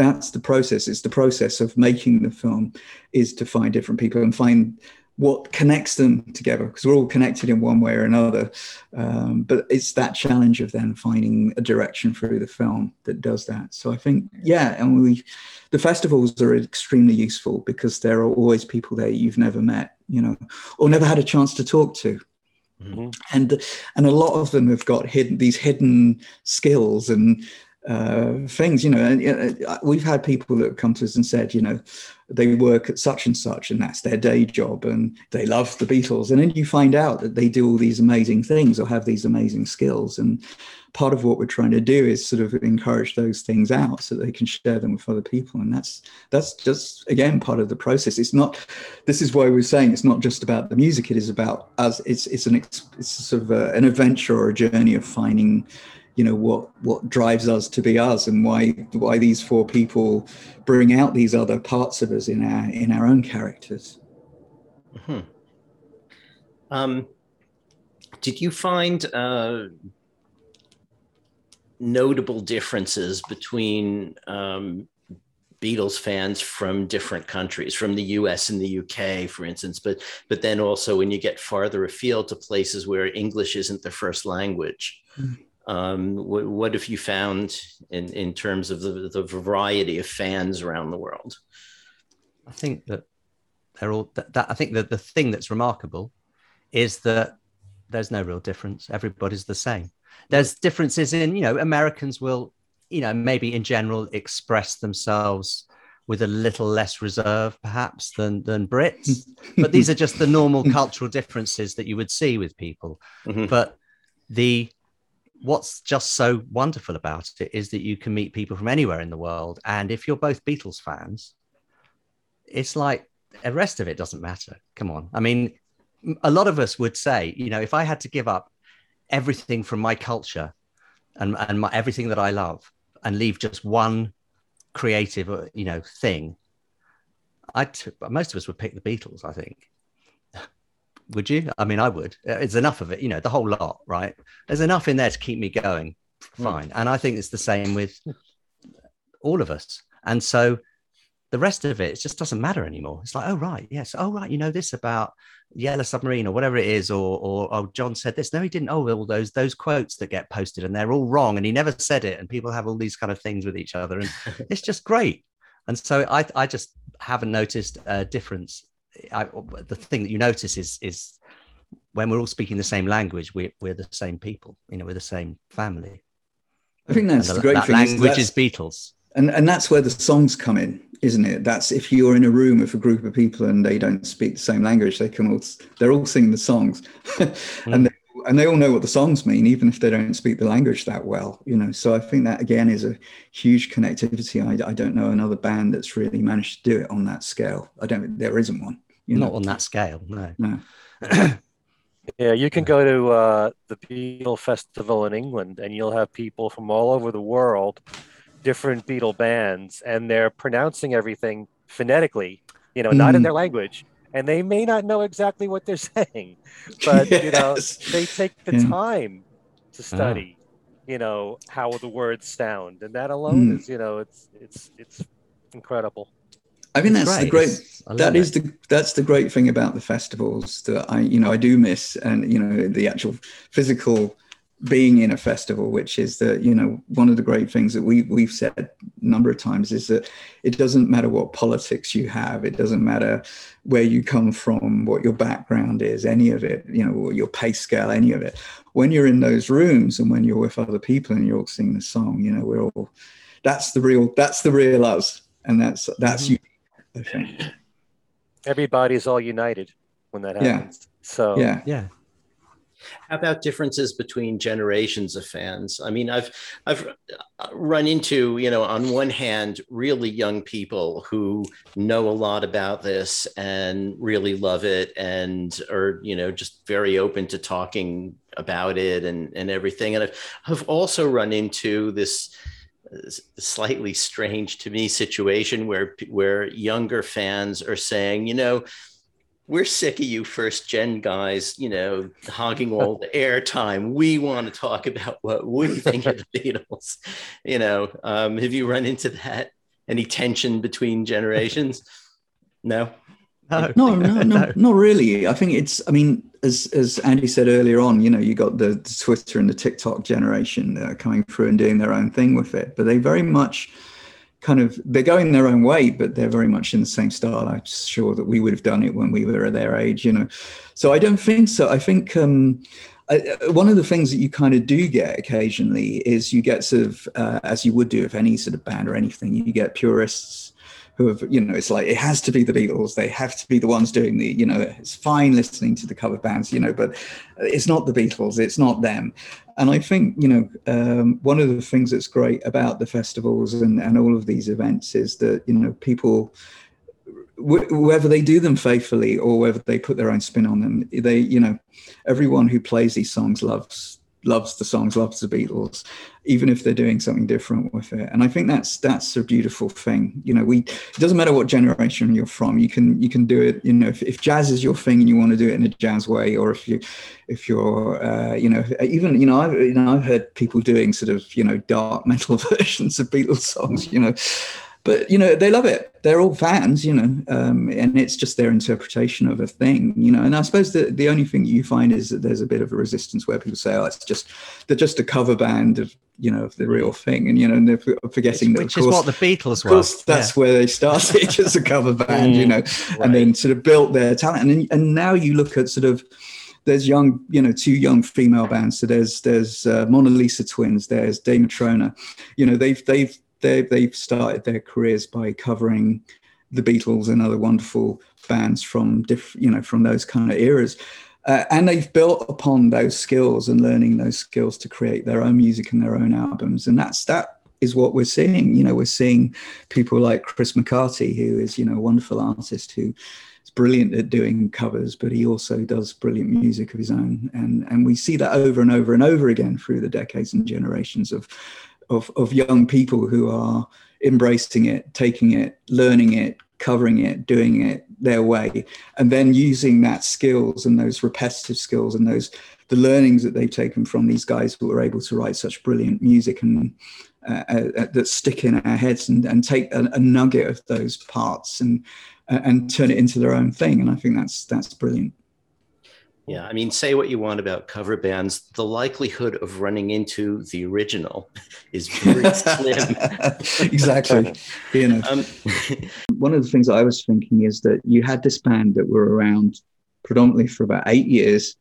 that's the process. It's the process of making the film is to find different people and find what connects them together because we're all connected in one way or another. Um, but it's that challenge of then finding a direction through the film that does that. So i think yeah and we the festivals are extremely useful because there are always people there you've never met you know or never had a chance to talk to Mhm. and and a lot of them have got hidden these hidden skills and uh, things, you know, and uh, we've had people that come to us and said, you know, they work at such and such, and that's their day job, and they love the Beatles. And then you find out that they do all these amazing things or have these amazing skills. And part of what we're trying to do is sort of encourage those things out so they can share them with other people. And that's that's just again part of the process. It's not. This is why we're saying it's not just about the music. It is about us. It's it's an it's sort of a, an adventure or a journey of finding you know what what drives us to be us and why why these four people bring out these other parts of us in our in our own characters mm-hmm. um, did you find uh, notable differences between um, Beatles fans from different countries, from the US and the UK, for instance, but but then also when you get farther afield to places where English isn't the first language. Mm-hmm. Um, what, what, have you found in, in terms of the, the variety of fans around the world? I think that they're all that, that I think that the thing that's remarkable is that there's no real difference. Everybody's the same. There's differences in, you know, Americans will, you know, maybe in general express themselves with a little less reserve perhaps than than Brits. but these are just the normal cultural differences that you would see with people. Mm-hmm. But the what's just so wonderful about it is that you can meet people from anywhere in the world. And if you're both Beatles fans, it's like the rest of it doesn't matter. Come on. I mean, a lot of us would say, you know, if I had to give up everything from my culture and, and my, everything that I love and leave just one creative, uh, you know, thing, I'd, most of us would pick the Beatles, I think. Would you? I mean, I would. Uh, it's enough of it, you know, the whole lot, right? There's enough in there to keep me going. Hmm. Fine. Mm. And I think it's the same with all of us. And so the rest of it, it just doesn't matter anymore. It's like, oh, right. Yes. Oh, right. You know this about Yellow Submarine or whatever it is. Or, or, oh, John said this. No, he didn't. Oh, all those, those quotes that get posted and they're all wrong. And he never said it. And people have all these kind of things with each other. And it's just great. And so I, I just haven't noticed a difference I, the thing that you notice is is when we're all speaking the same language, we're, we're the same people. You know, we're the same family. I think that's the, the, great that thing. Language is, is Beatles, and and that's where the songs come in, isn't it? That's if you're in a room with a group of people and they don't speak the same language, they can all they're all singing the songs, mm. and and they all know what the songs mean, even if they don't speak the language that well. You know, so I think that again is a huge connectivity. I, I don't know another band that's really managed to do it on that scale. I don't. There isn't one. You Not on that scale, no. No. yeah, you can go to uh, the Beatle Festival in England, and you'll have people from all over the world, different Beatle bands, and they're pronouncing everything phonetically. You know, mm. not in mm. their language, and they may not know exactly what they're saying, but yes. you know, they take the yeah. time to ah. study. You know how the words sound, and that alone mm. is, you know, it's it's it's incredible. I mean, that's great. the great. That is it. the that's the great thing about the festivals that I you know I do miss, and you know the actual physical being in a festival, which is that you know one of the great things that we we've said a number of times is that it doesn't matter what politics you have, it doesn't matter where you come from, what your background is, any of it, you know, your pay scale, any of it. When you're in those rooms and when you're with other people and you're all singing the song, you know, we're all that's the real that's the real us, and that's that's mm-hmm. I think. Everybody's all united when that happens. Yeah. So yeah, yeah. How about differences between generations of fans? I mean, I've I've run into you know on one hand really young people who know a lot about this and really love it and are you know just very open to talking about it and and everything. And I've, I've also run into this slightly strange to me situation where where younger fans are saying, you know, we're sick of you first gen guys, you know, hogging all the airtime. We want to talk about what we think of the Beatles. You know, um, have you run into that? Any tension between generations? No. No, no, no, no, not really. I think it's. I mean, as as Andy said earlier on, you know, you got the, the Twitter and the TikTok generation uh, coming through and doing their own thing with it, but they very much kind of they're going their own way, but they're very much in the same style. I'm sure that we would have done it when we were at their age, you know. So I don't think so. I think um, uh, one of the things that you kind of do get occasionally is you get sort of, uh, as you would do if any sort of band or anything, you get purists who have, you know, it's like it has to be the Beatles. They have to be the ones doing the, you know, it's fine listening to the cover bands, you know, but it's not the Beatles. It's not them. And I think, you know, um, one of the things that's great about the festivals and, and all of these events is that, you know, people whether they do them faithfully or whether they put their own spin on them they you know everyone who plays these songs loves loves the songs loves the beatles even if they're doing something different with it. And i think that's that's a beautiful thing. You know we it doesn't matter what generation you're from you can you can do it you know if, if jazz is your thing and you want to do it in a jazz way or if you if you're uh, you know even you know i've you know i've heard people doing sort of you know dark metal versions of beatles songs you know but you know they love it they're all fans you know um, and it's just their interpretation of a thing you know and i suppose the, the only thing you find is that there's a bit of a resistance where people say oh it's just they're just a cover band of you know of the real thing and you know and they're forgetting which, that which is what the beatles were course, that's yeah. where they started as a cover band you know right. and then sort of built their talent and, and now you look at sort of there's young, you know, two young female bands. So there's there's uh, Mona Lisa twins. There's Dame Matrona. You know, they've they've they, they've started their careers by covering the Beatles and other wonderful bands from different, you know, from those kind of eras. Uh, and they've built upon those skills and learning those skills to create their own music and their own albums. And that's that is what we're seeing. You know, we're seeing people like Chris McCarty, who is, you know, a wonderful artist who is brilliant at doing covers, but he also does brilliant music of his own. And and we see that over and over and over again through the decades and generations of of, of young people who are embracing it, taking it, learning it, covering it, doing it their way, and then using that skills and those repetitive skills and those the learnings that they've taken from these guys who are able to write such brilliant music and uh, uh, that stick in our heads and, and take a, a, nugget of those parts and uh, and turn it into their own thing. And I think that's that's brilliant. Yeah, I mean, say what you want about cover bands, the likelihood of running into the original is very slim. exactly. you know, um, one of the things I was thinking is that you had this band that were around predominantly for about eight years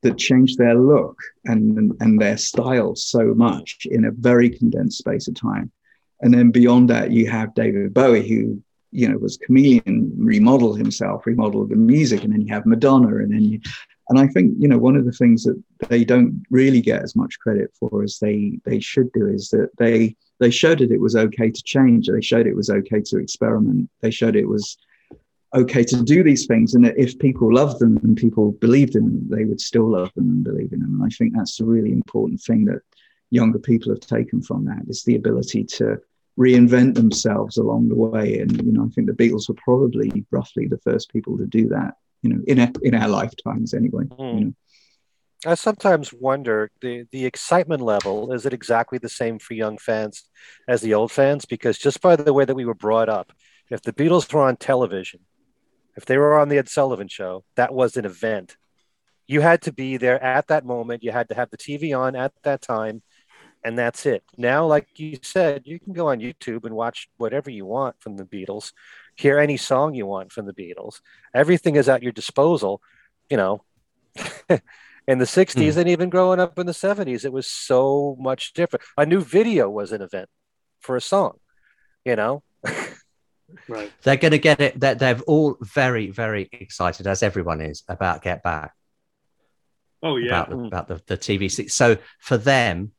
that changed their look and, and, and their style so much in a very condensed space of time. And then beyond that, you have David Bowie, who you know was chameleon, remodeled himself, remodeled the music, and then you have Madonna, and then you and I think you know one of the things that they don't really get as much credit for as they they should do is that they they showed that it was okay to change. They showed it was okay to experiment. They showed it was okay to do these things, and that if people loved them and people believed in them, they would still love them and believe in them. And I think that's a really important thing that younger people have taken from that is the ability to reinvent themselves along the way. And you know, I think the Beatles were probably roughly the first people to do that you know in a, in our lifetimes anyway mm. you hmm. know I sometimes wonder the, the excitement level is it exactly the same for young fans as the old fans? Because just by the way that we were brought up, if the Beatles were on television, if they were on the Ed Sullivan show, that was an event. You had to be there at that moment. You had to have the TV on at that time, and that's it. Now, like you said, you can go on YouTube and watch whatever you want from the Beatles hear any song you want from the Beatles. Everything is at your disposal, you know. in the 60s mm. and even growing up in the 70s, it was so much different. A new video was an event for a song, you know. right. They're going to get it. That they're all very, very excited, as everyone is, about Get Back. Oh yeah, about the, mm. about the, the TV. So for them,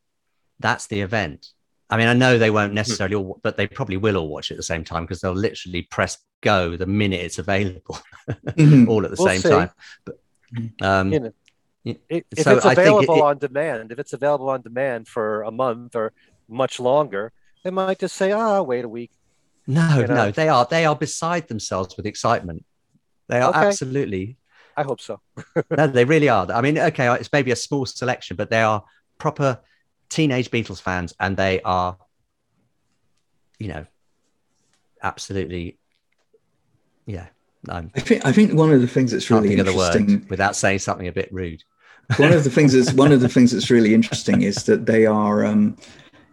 that's the event. I mean, I know they won't hmm. necessarily, all, but they probably will all watch it at the same time because they'll literally press go the minute it's available, mm-hmm. all at the we'll same see. time. But um, you know, if so it's available it, on demand, if it's available on demand for a month or much longer, they might just say, "Ah, oh, wait a week." No, you know? no, they are they are beside themselves with excitement. They are okay. absolutely. I hope so. no, they really are. I mean, okay, it's maybe a small selection, but they are proper teenage Beatles fans, and they are, you know, absolutely, yeah. I'm, I think I think one of the things that's really interesting, without saying something a bit rude. one of the things that's one of the things that's really interesting is that they are, um,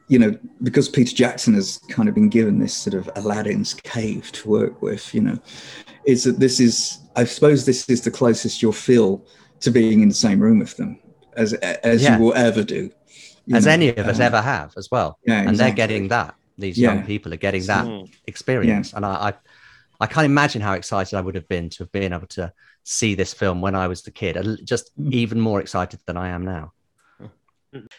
you know, because Peter Jackson has kind of been given this sort of Aladdin's cave to work with. You know, is that this is I suppose this is the closest you'll feel to being in the same room with them as as yeah. you will ever do. As know? any of us um, ever have as well. Yeah, exactly. And they're getting that. These yeah. young people are getting that mm. experience. And I, I I can't imagine how excited I would have been to have been able to see this film when I was the kid. Just mm. even more excited than I am now.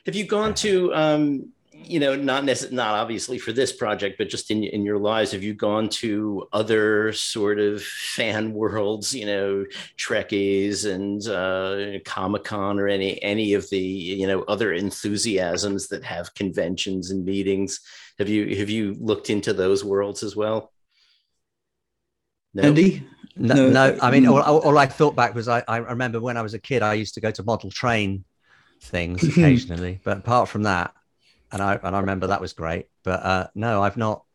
Have you gone to um, you know, not necessarily, not obviously for this project, but just in in your lives, have you gone to other sort of fan worlds, you know, Trekkies and uh, Comic Con or any any of the you know other enthusiasms that have conventions and meetings? Have you have you looked into those worlds as well? No? Andy? No, no, no. I mean, all, all, I thought back was I, I remember when I was a kid, I used to go to model train things occasionally, but apart from that, and I and I remember that was great. But uh, no, I've not.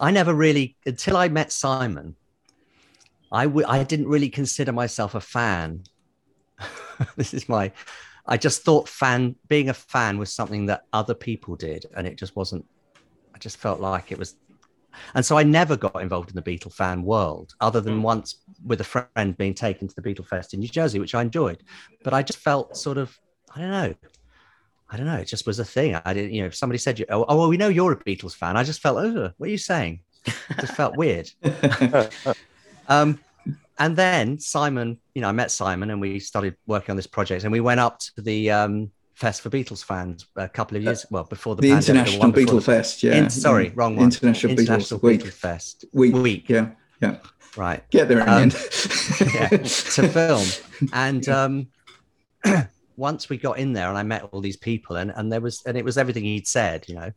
I never really until I met Simon. I w- I didn't really consider myself a fan. this is my. I just thought fan being a fan was something that other people did, and it just wasn't. I just felt like it was, and so I never got involved in the Beatle fan world, other than hmm. once with a friend being taken to the Beatle Fest in New Jersey, which I enjoyed. But I just felt sort of, I don't know, I don't know. It just was a thing. I didn't, you know, if somebody said, oh, oh, well, we know you're a Beatles fan. I just felt, oh, what are you saying? It just felt weird. um, and then Simon, you know, I met Simon and we started working on this project and we went up to the um, Fest for Beatles fans a couple of years, well, before the, the International the Beatles Fest. Yeah. In, sorry, wrong one. International, International Beatles, Beatles Fest. Week. Week. Yeah. Yeah. Right. Get there in um, yeah, to film. And um, once we got in there and I met all these people and, and there was and it was everything he'd said, you know,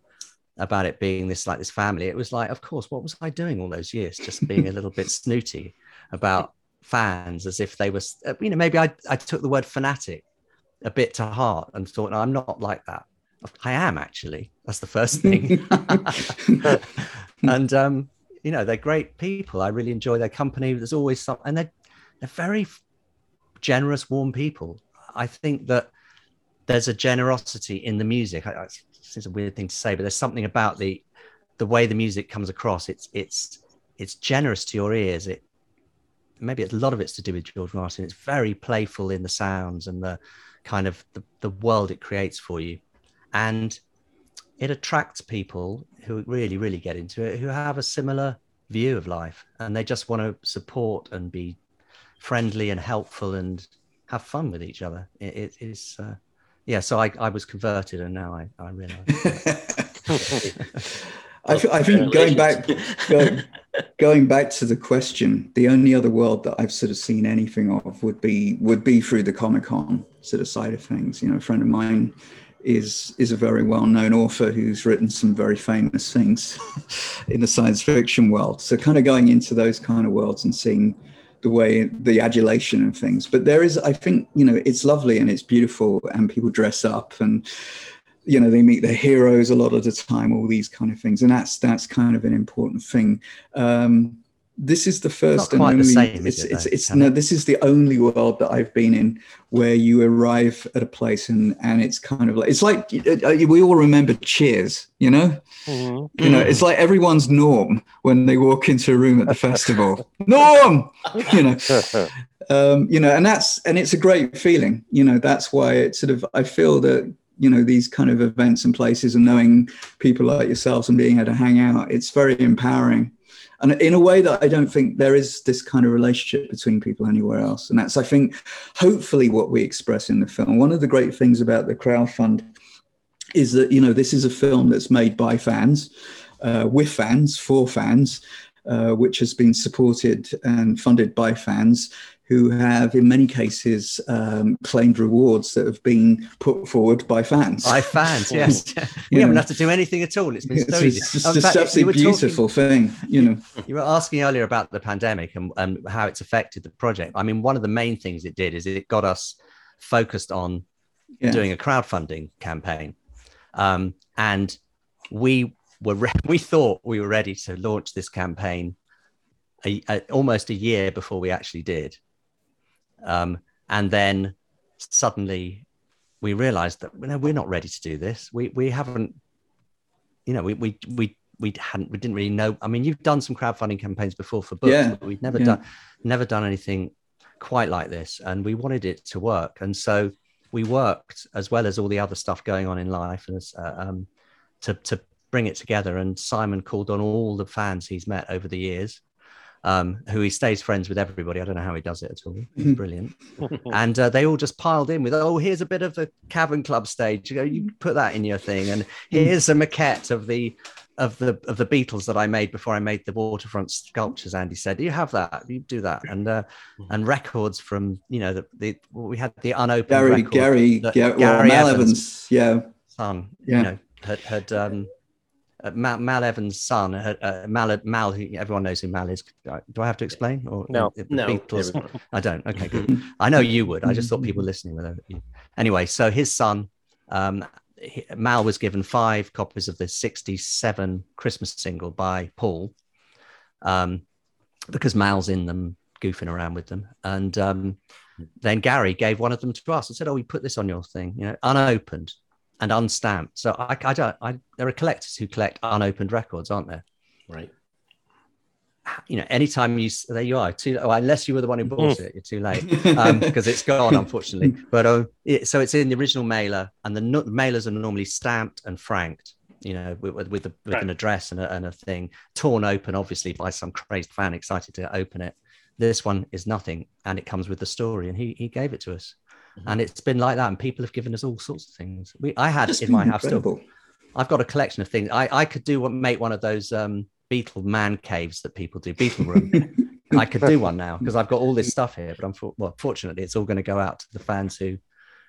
about it being this like this family. It was like, of course, what was I doing all those years? Just being a little bit snooty about fans as if they were, uh, you know, maybe I, I took the word fanatic a bit to heart and thought, no, I'm not like that. I am actually. That's the first thing. and um, you know, they're great people. I really enjoy their company. There's always some, and they're they're very generous, warm people. I think that there's a generosity in the music. I, it's a weird thing to say, but there's something about the the way the music comes across. It's it's it's generous to your ears. It maybe a lot of it's to do with George Martin. It's very playful in the sounds and the kind of the, the world it creates for you, and it attracts people who really really get into it who have a similar view of life and they just want to support and be friendly and helpful and have fun with each other. it, it is, uh, yeah. So I, I was converted, and now I, I realize. I, I think going back, going, going back to the question, the only other world that I've sort of seen anything of would be would be through the Comic Con sort of side of things. You know, a friend of mine is is a very well known author who's written some very famous things in the science fiction world. So kind of going into those kind of worlds and seeing the way the adulation and things. But there is i think you know it's lovely and it's beautiful and people dress up and you know they meet their heroes a lot of the time all these kind of things. And that's that's kind of an important thing. Um this is the first and only. Same, it's it, it's, it's no. This is the only world that I've been in where you arrive at a place and and it's kind of like it's like uh, uh, we all remember Cheers, you know. Mm-hmm. You know, it's like everyone's norm when they walk into a room at the festival. Norm, you know. Um, you know, and that's and it's a great feeling. You know, that's why it's sort of I feel that you know these kind of events and places and knowing people like yourselves and being able to hang out it's very empowering and in a way that I don't think there is this kind of relationship between people anywhere else. And that's, I think, hopefully what we express in the film. One of the great things about the crowdfund is that, you know, this is a film that's made by fans, uh, with fans, for fans, uh, which has been supported and funded by fans who have, in many cases, um, claimed rewards that have been put forward by fans. By fans, yes. we haven't had to do anything at all. It's been so easy. It's just, just absolutely beautiful talking, thing, you know. You were asking earlier about the pandemic and, and how it's affected the project. I mean, one of the main things it did is it got us focused on yeah. doing a crowdfunding campaign, um, and we were re- we thought we were ready to launch this campaign a, a, almost a year before we actually did um, and then suddenly we realized that no, we're not ready to do this. We we haven't, you know, we we we we hadn't we didn't really know. I mean, you've done some crowdfunding campaigns before for books, yeah. but we've never yeah. done never done anything quite like this, and we wanted it to work. And so we worked as well as all the other stuff going on in life as, uh, um, to to bring it together. And Simon called on all the fans he's met over the years, um, who he stays friends with everybody. I don't know how he does it at all. It's brilliant. and uh, they all just piled in with, oh, here's a bit of the Cavern Club stage. You, know, you put that in your thing, and here's a maquette of the of the of the Beatles that I made before I made the waterfront sculptures. Andy said, "Do you have that? You do that." And uh, and records from you know the, the we had the unopened Gary Gary Gary, well, Mal Evans, Evans, yeah son yeah you know had had um uh, Mal, Mal, Evans' son, uh, uh Mal, Mal, everyone knows who Mal is. Do I have to explain? Or no, no, Beatles? I don't. Okay, good. I know you would. I just thought people listening would. Anyway, so his son, um, he, Mal was given five copies of the '67 Christmas single by Paul, um, because Mal's in them, goofing around with them, and um, then Gary gave one of them to us and said, "Oh, we put this on your thing, you know, unopened." And unstamped. So I, I don't. I, there are collectors who collect unopened records, aren't there? Right. You know, anytime you there you are. Too well, unless you were the one who bought it, you're too late because um, it's gone, unfortunately. But uh, it, so it's in the original mailer, and the, the mailers are normally stamped and franked. You know, with, with, with right. an address and a, and a thing torn open, obviously by some crazed fan excited to open it. This one is nothing, and it comes with the story, and he he gave it to us. Mm-hmm. And it's been like that, and people have given us all sorts of things. We, I had in my house still. I've got a collection of things. I, I could do what make one of those um, Beatle man caves that people do, Beatle room. I could do one now because I've got all this stuff here. But I'm for, well, fortunately, it's all going to go out to the fans who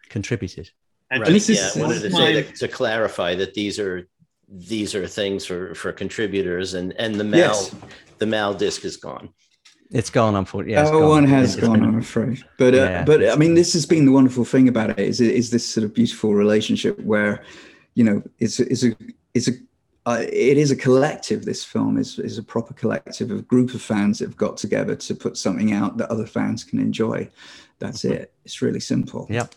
contributed. And right. Is, yeah, I wanted to say to, to, clarify that these are these are things for for contributors, and and the Mal yes. the Mal disc is gone. It's gone, on unfortunately. Yeah, oh, one has it's gone, I'm afraid. But uh, yeah, but I mean, this has been the wonderful thing about it is is this sort of beautiful relationship where, you know, it's it's a it's a uh, it is a collective. This film is is a proper collective of a group of fans that have got together to put something out that other fans can enjoy. That's mm-hmm. it. It's really simple. Yep.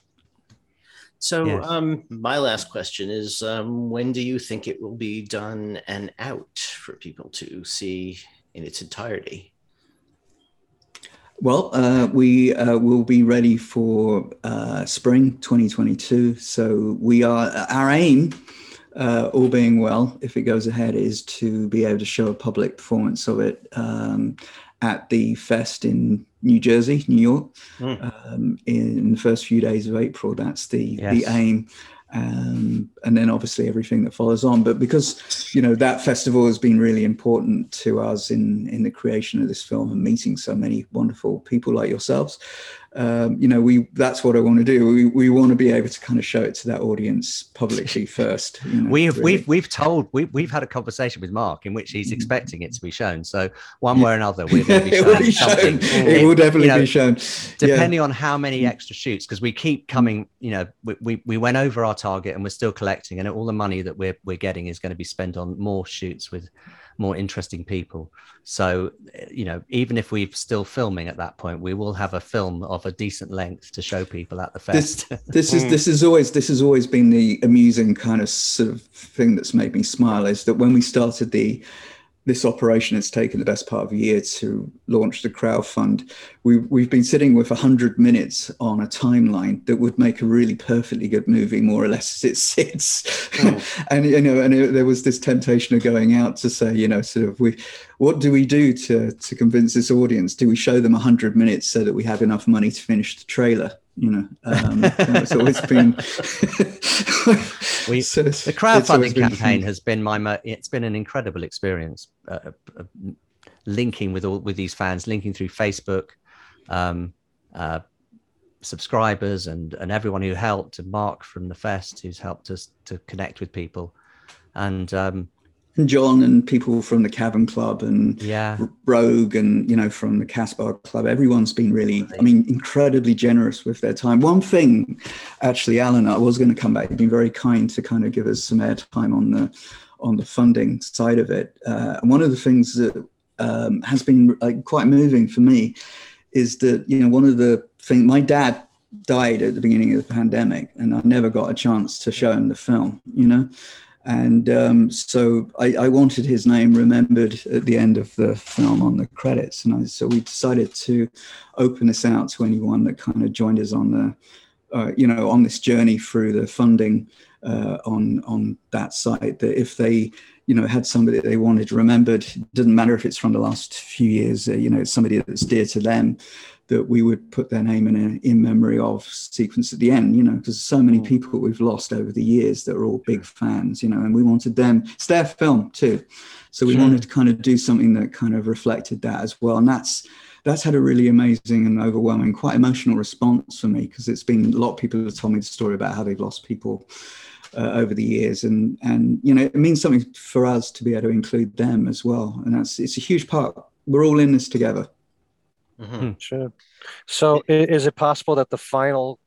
So, yes. um, my last question is: um, When do you think it will be done and out for people to see in its entirety? Well, uh, we uh, will be ready for uh, spring 2022. So we are our aim, uh, all being well, if it goes ahead, is to be able to show a public performance of it um, at the fest in New Jersey, New York, mm. um, in the first few days of April. That's the yes. the aim um, and then obviously everything that follows on. But because you know that festival has been really important to us in in the creation of this film and meeting so many wonderful people like yourselves, um, you know, we that's what I want to do. We, we want to be able to kind of show it to that audience publicly first. You know, we've really. we've we've told we we've had a conversation with Mark in which he's mm-hmm. expecting it to be shown. So one way or another, we're going to be shown be something. Shown. It, will definitely you know, be shown. Depending yeah. on how many extra shoots, because we keep coming. You know, we, we we went over our target and we're still collecting, and all the money that we're we're getting is going to be spent on more shoots with more interesting people. So, you know, even if we're still filming at that point, we will have a film of a decent length to show people at the fest. This, this is this is always this has always been the amusing kind of sort of thing that's made me smile is that when we started the this operation has taken the best part of a year to launch the crowdfund. We, we've been sitting with 100 minutes on a timeline that would make a really perfectly good movie, more or less as it sits. Oh. and, you know, and it, there was this temptation of going out to say, you know, sort of, we, what do we do to, to convince this audience? Do we show them 100 minutes so that we have enough money to finish the trailer? you know, um, it's always been. we, so the crowdfunding campaign has been my. It's been an incredible experience, uh, uh, linking with all with these fans, linking through Facebook, um, uh, subscribers, and and everyone who helped, and Mark from the fest who's helped us to connect with people, and um, and John and people from the Cavern Club and yeah. Roag and you know from the Casbah Club. Everyone's been really, I mean, incredibly generous with their time. One thing, actually, Alan, I was going to come back. You've been very kind to kind of give us some airtime on the on the funding side of it. Uh, and one of the things that um, has been like, quite moving for me is that you know one of the things my dad died at the beginning of the pandemic, and I never got a chance to show him the film. You know. And um, so I, I, wanted his name remembered at the end of the film on the credits. And I, so we decided to open this out to anyone that kind of joined us on the uh, you know, on this journey through the funding uh, on on that site, that if they you know had somebody they wanted remembered, doesn't matter if it's from the last few years, uh, you know, it's somebody that's dear to them, that we would put their name in a in memory of sequence at the end, you know, because so many mm. people we've lost over the years that are all big fans, you know, and we wanted them. It's their film too, so we sure. wanted to kind of do something that kind of reflected that as well, and that's that's had a really amazing and overwhelming, quite emotional response for me because it's been a lot of people have told me the story about how they've lost people uh, over the years, and and you know it means something for us to be able to include them as well, and that's it's a huge part. We're all in this together. Mm-hmm. Hmm, sure. So, is it possible that the final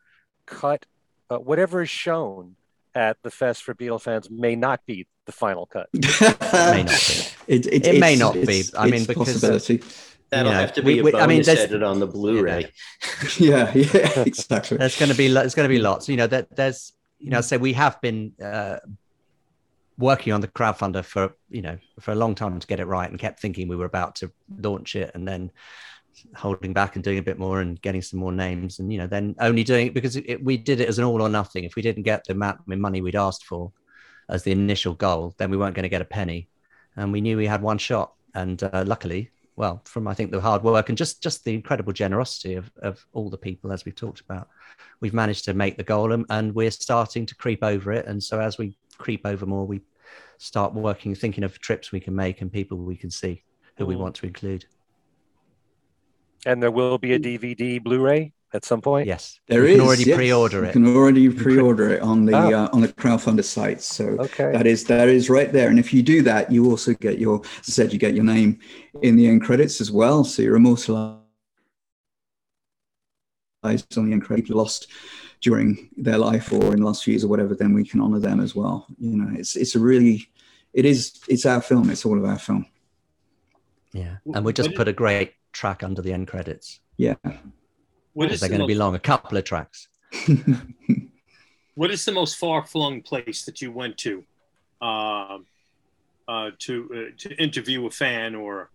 cut, uh, whatever is shown at the fest for Beatle fans, may not be the final cut? it may not be. It, it, it may not be. I mean, because possibility. That'll you know, have to be we, we, I mean, edit on the Blu-ray. Yeah, yeah, exactly. there's going to be there's going to be lots. You know, that there's you know, so we have been uh, working on the crowdfunder for you know for a long time to get it right, and kept thinking we were about to launch it, and then holding back and doing a bit more and getting some more names, and you know, then only doing it because it, we did it as an all or nothing. If we didn't get the amount of money we'd asked for as the initial goal, then we weren't going to get a penny, and we knew we had one shot. And uh, luckily, well, from I think the hard work and just just the incredible generosity of of all the people as we've talked about, we've managed to make the goal and, and we're starting to creep over it. And so as we creep over more, we start working, thinking of trips we can make and people we can see who mm. we want to include. And there will be a DVD Blu-ray at some point? Yes, there you is. Can already yes. pre-order it. You can already pre-order it on the oh. uh, on the crowdfunder site. So okay. that is that is right there. And if you do that, you also get your as I said you get your name in the end credits as well. So you're immortalized on the end credits lost during their life or in the last few years or whatever. Then we can honor them as well. You know, it's it's a really it is it's our film. It's all of our film. Yeah, and we just put a great track under the end credits. Yeah. What is they're going to be long? A couple of tracks. what is the most far-flung place that you went to, uh, uh, to uh, to interview a fan or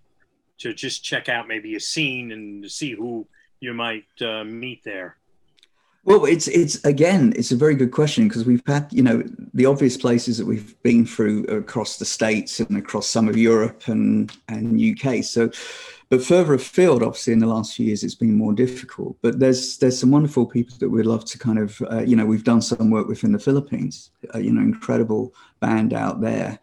to just check out maybe a scene and see who you might uh, meet there? Well, it's it's again, it's a very good question because we've had you know the obvious places that we've been through across the states and across some of Europe and and UK. So but further afield, obviously, in the last few years, it's been more difficult. But there's there's some wonderful people that we'd love to kind of, uh, you know, we've done some work with in the Philippines. Uh, you know, incredible band out there.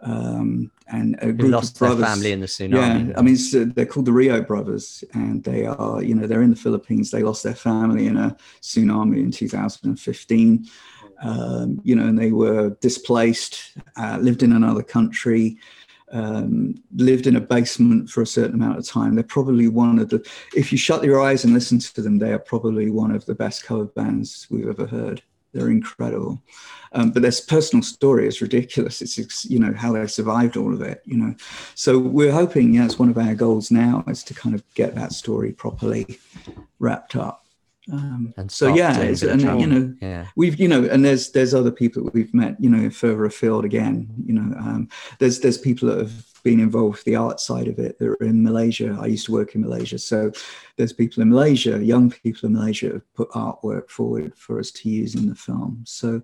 Um, and a group lost of brothers, their family in the tsunami. Yeah, I mean, uh, they're called the Rio Brothers, and they are, you know, they're in the Philippines. They lost their family in a tsunami in 2015. Um, you know, and they were displaced, uh, lived in another country, um, lived in a basement for a certain amount of time. They're probably one of the, if you shut your eyes and listen to them, they are probably one of the best cover bands we've ever heard. They're incredible. Um, but this personal story is ridiculous. It's, you know, how they survived all of it, you know. So we're hoping, yeah, it's one of our goals now is to kind of get that story properly wrapped up. Um, and so yeah, and you know, yeah. we've you know, and there's there's other people that we've met, you know, further afield again. You know, um, there's there's people that have been involved with the art side of it. that are in Malaysia. I used to work in Malaysia, so there's people in Malaysia, young people in Malaysia, have put artwork forward for us to use in the film. So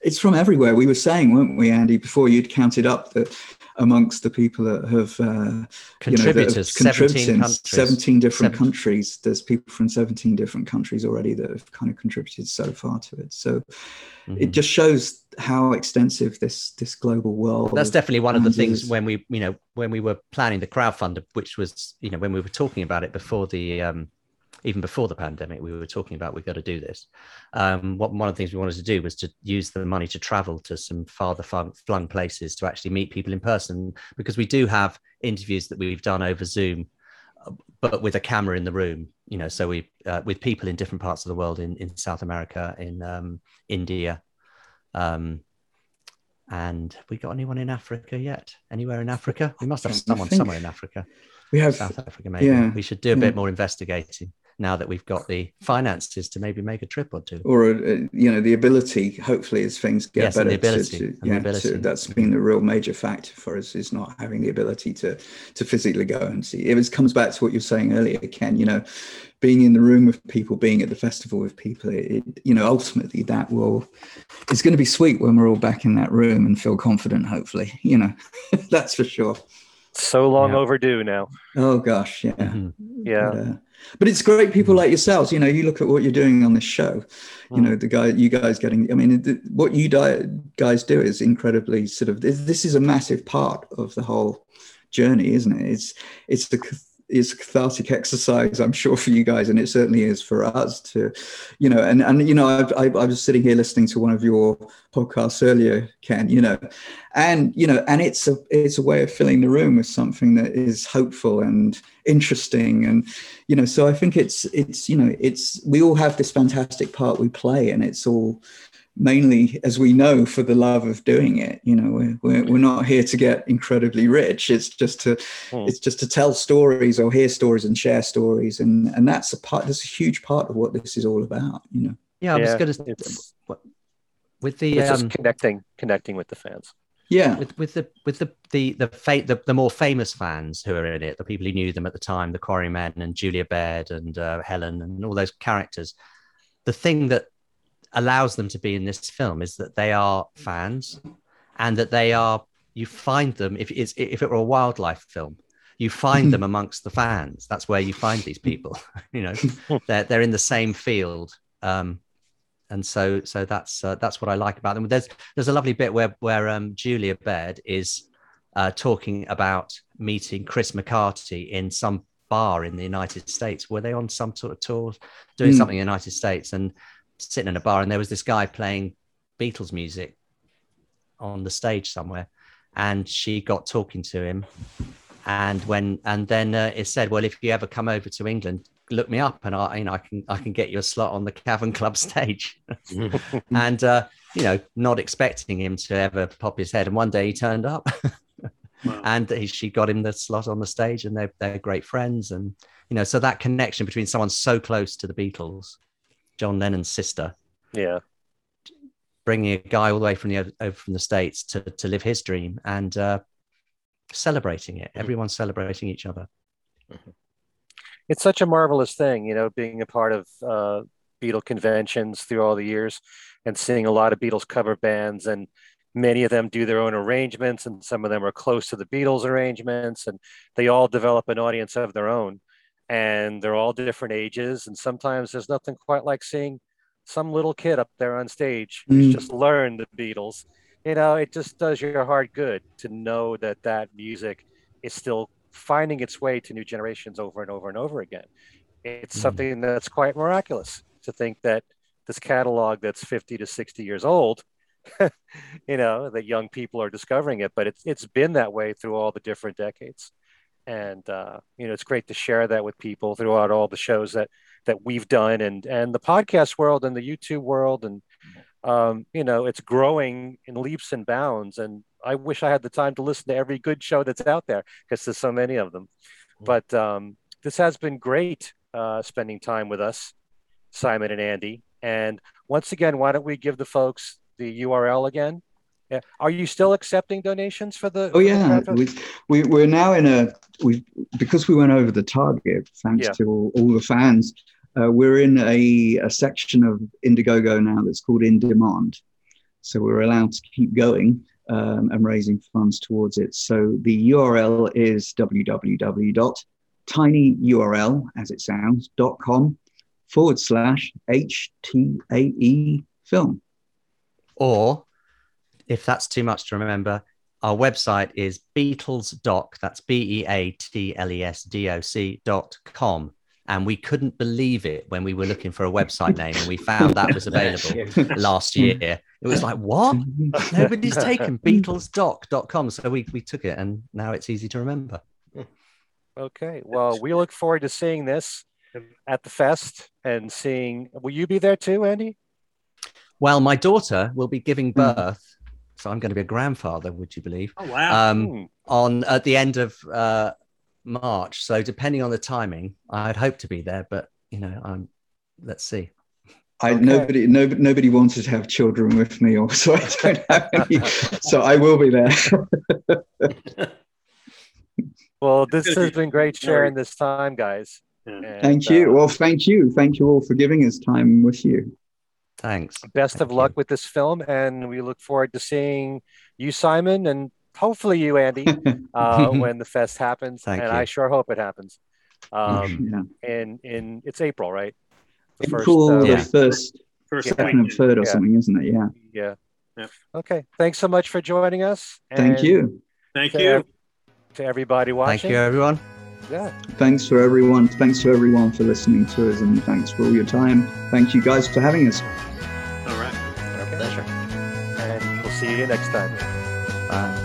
it's from everywhere. We were saying, weren't we, Andy, before you'd counted up that amongst the people that have uh, contributors, you know, that have 17, countries. 17 different Seven. countries. There's people from 17 different countries already that have kind of contributed so far to it. So mm-hmm. it just shows how extensive this this global world. That's definitely one of the things when we you know when we were planning the crowdfunder, which was you know when we were talking about it before the um, even before the pandemic, we were talking about we've got to do this. Um, what one of the things we wanted to do was to use the money to travel to some farther flung places to actually meet people in person, because we do have interviews that we've done over Zoom, but with a camera in the room. You know, so we uh, with people in different parts of the world, in in South America, in um, India. Um, and we got anyone in Africa yet? Anywhere in Africa? We must have someone somewhere in Africa. We have South Africa, maybe. Yeah, we should do a yeah. bit more investigating. Now that we've got the finances to maybe make a trip or two. Or, uh, you know, the ability, hopefully, as things get yes, better. the ability. To, to, yeah, ability. To, that's been the real major factor for us is not having the ability to to physically go and see. It was, comes back to what you were saying earlier, Ken, you know, being in the room with people, being at the festival with people, it, you know, ultimately that will, it's going to be sweet when we're all back in that room and feel confident, hopefully, you know, that's for sure. So long yeah. overdue now. Oh gosh, yeah. Mm-hmm. Yeah. But, uh, but it's great people like yourselves you know you look at what you're doing on this show you hmm. know the guy you guys getting i mean the, what you guys do is incredibly sort of this is a massive part of the whole journey isn't it? It's it's the is cathartic exercise i'm sure for you guys and it certainly is for us to you know and and you know I, I, I, was sitting here listening to one of your podcasts earlier ken you know and you know and it's a it's a way of filling the room with something that is hopeful and interesting and you know so i think it's it's you know it's we all have this fantastic part we play and it's all mainly as we know for the love of doing it you know we're, we're, we're not here to get incredibly rich. It's just to hmm. it's just to tell stories or hear stories and share stories and and that's a part that's a huge part of what this is all about you know. Yeah i was gonna say, with the it's um, connecting connecting with the fans. Yeah. With with the with the the the, fa- the the more famous fans who are in it the people who knew them at the time the quarrymen and julia baird and uh, helen and all those characters the thing that allows them to be in this film is that they are fans and that they are you find them if it's if it were a wildlife film you find them amongst the fans. That's where you find these people you know. They're, they're in the same field um, and so so that's uh, that's what i like about them. There's there's a lovely bit where where um, julia baird is uh, talking about meeting chris mccarty in some bar in the united states. Were they on some sort of tour doing mm. something in the united states? And sitting in a bar and there was this guy playing Beatles music on the stage somewhere, and she got talking to him. And when and then uh, it said, well, if you ever come over to England, look me up, and I, you know, I can I can get you a slot on the Cavern Club stage. and uh, you know, not expecting him to ever pop his head, and one day he turned up. Wow. and he, she got him the slot on the stage and they're, they're great friends and you know so that connection between someone so close to the beatles John Lennon's sister. Yeah. Bringing a guy all the way from the over from the states to to live his dream and uh, celebrating it. Mm-hmm. Everyone's celebrating each other. Mm-hmm. It's such a marvelous thing, you know, being a part of uh, Beatle conventions through all the years and seeing a lot of Beatles cover bands and many of them do their own arrangements and some of them are close to the Beatles arrangements and they all develop an audience of their own and they're all different ages. And sometimes there's nothing quite like seeing some little kid up there on stage who's mm. just learned the Beatles. You know, it just does your heart good to know that that music is still finding its way to new generations over and over and over again. It's mm. something that's quite miraculous to think that this catalog that's 50 to 60 years old you know that young people are discovering it but it's it's been that way through all the different decades and uh, you know it's great to share that with people throughout all the shows that that we've done and and the podcast world and the youtube world. And um, you know it's growing in leaps and bounds. And i wish i had the time to listen to every good show that's out there because there's so many of them. But um, this has been great uh, spending time with us simon and andy. And once again why don't we give the folks the url again yeah. Are you still accepting donations for the? Oh yeah, we, we we're now in a we because we went over the target thanks yeah. to all, all, the fans. Uh, we're in a, a section of Indiegogo now that's called In Demand, so we're allowed to keep going um, and raising funds towards it. So the URL is www.tinyurl as it sounds dot com forward slash HTAE film. Or if that's too much to remember, our website is Beatles Doc. That's B E A T L E S D O C dot com. And we couldn't believe it when we were looking for a website name and we found that was available last year. It was like, what? Nobody's taken BeatlesDoc.com. So we, we took it and now it's easy to remember. Okay. Well, we look forward to seeing this at the fest and seeing. Will you be there too, Andy? Well, my daughter will be giving hmm. birth so I'm going to be a grandfather. Would you believe? Oh wow! Um, hmm. on at the end of uh, March. So depending on the timing, I'd hope to be there, but you know, I'm. Let's see. I okay. nobody nobody nobody wanted to have children with me, or so I don't have any. so I will be there. well, this has been great sharing this time, guys. And, thank you. Uh, well, thank you. Thank you all for giving us time with you. Thanks. Best thank of luck with this film, and we look forward to seeing you, Simon, and hopefully you, Andy, uh, when the fest happens. Thank and you. I sure hope it happens. Um, yeah. In in it's April, right? The April first, uh, yeah. the first, first second and third or yeah. something, isn't it? Yeah. Yeah. Yeah. Okay. Thanks so much for joining us. Thank you. Thank you. to everybody watching. Thank you, everyone. Yeah. Thanks for everyone. Thanks to everyone for listening to us, and thanks for all your time. Thank you guys for having us. All right. Okay. Pleasure. And we'll see you next time. Bye.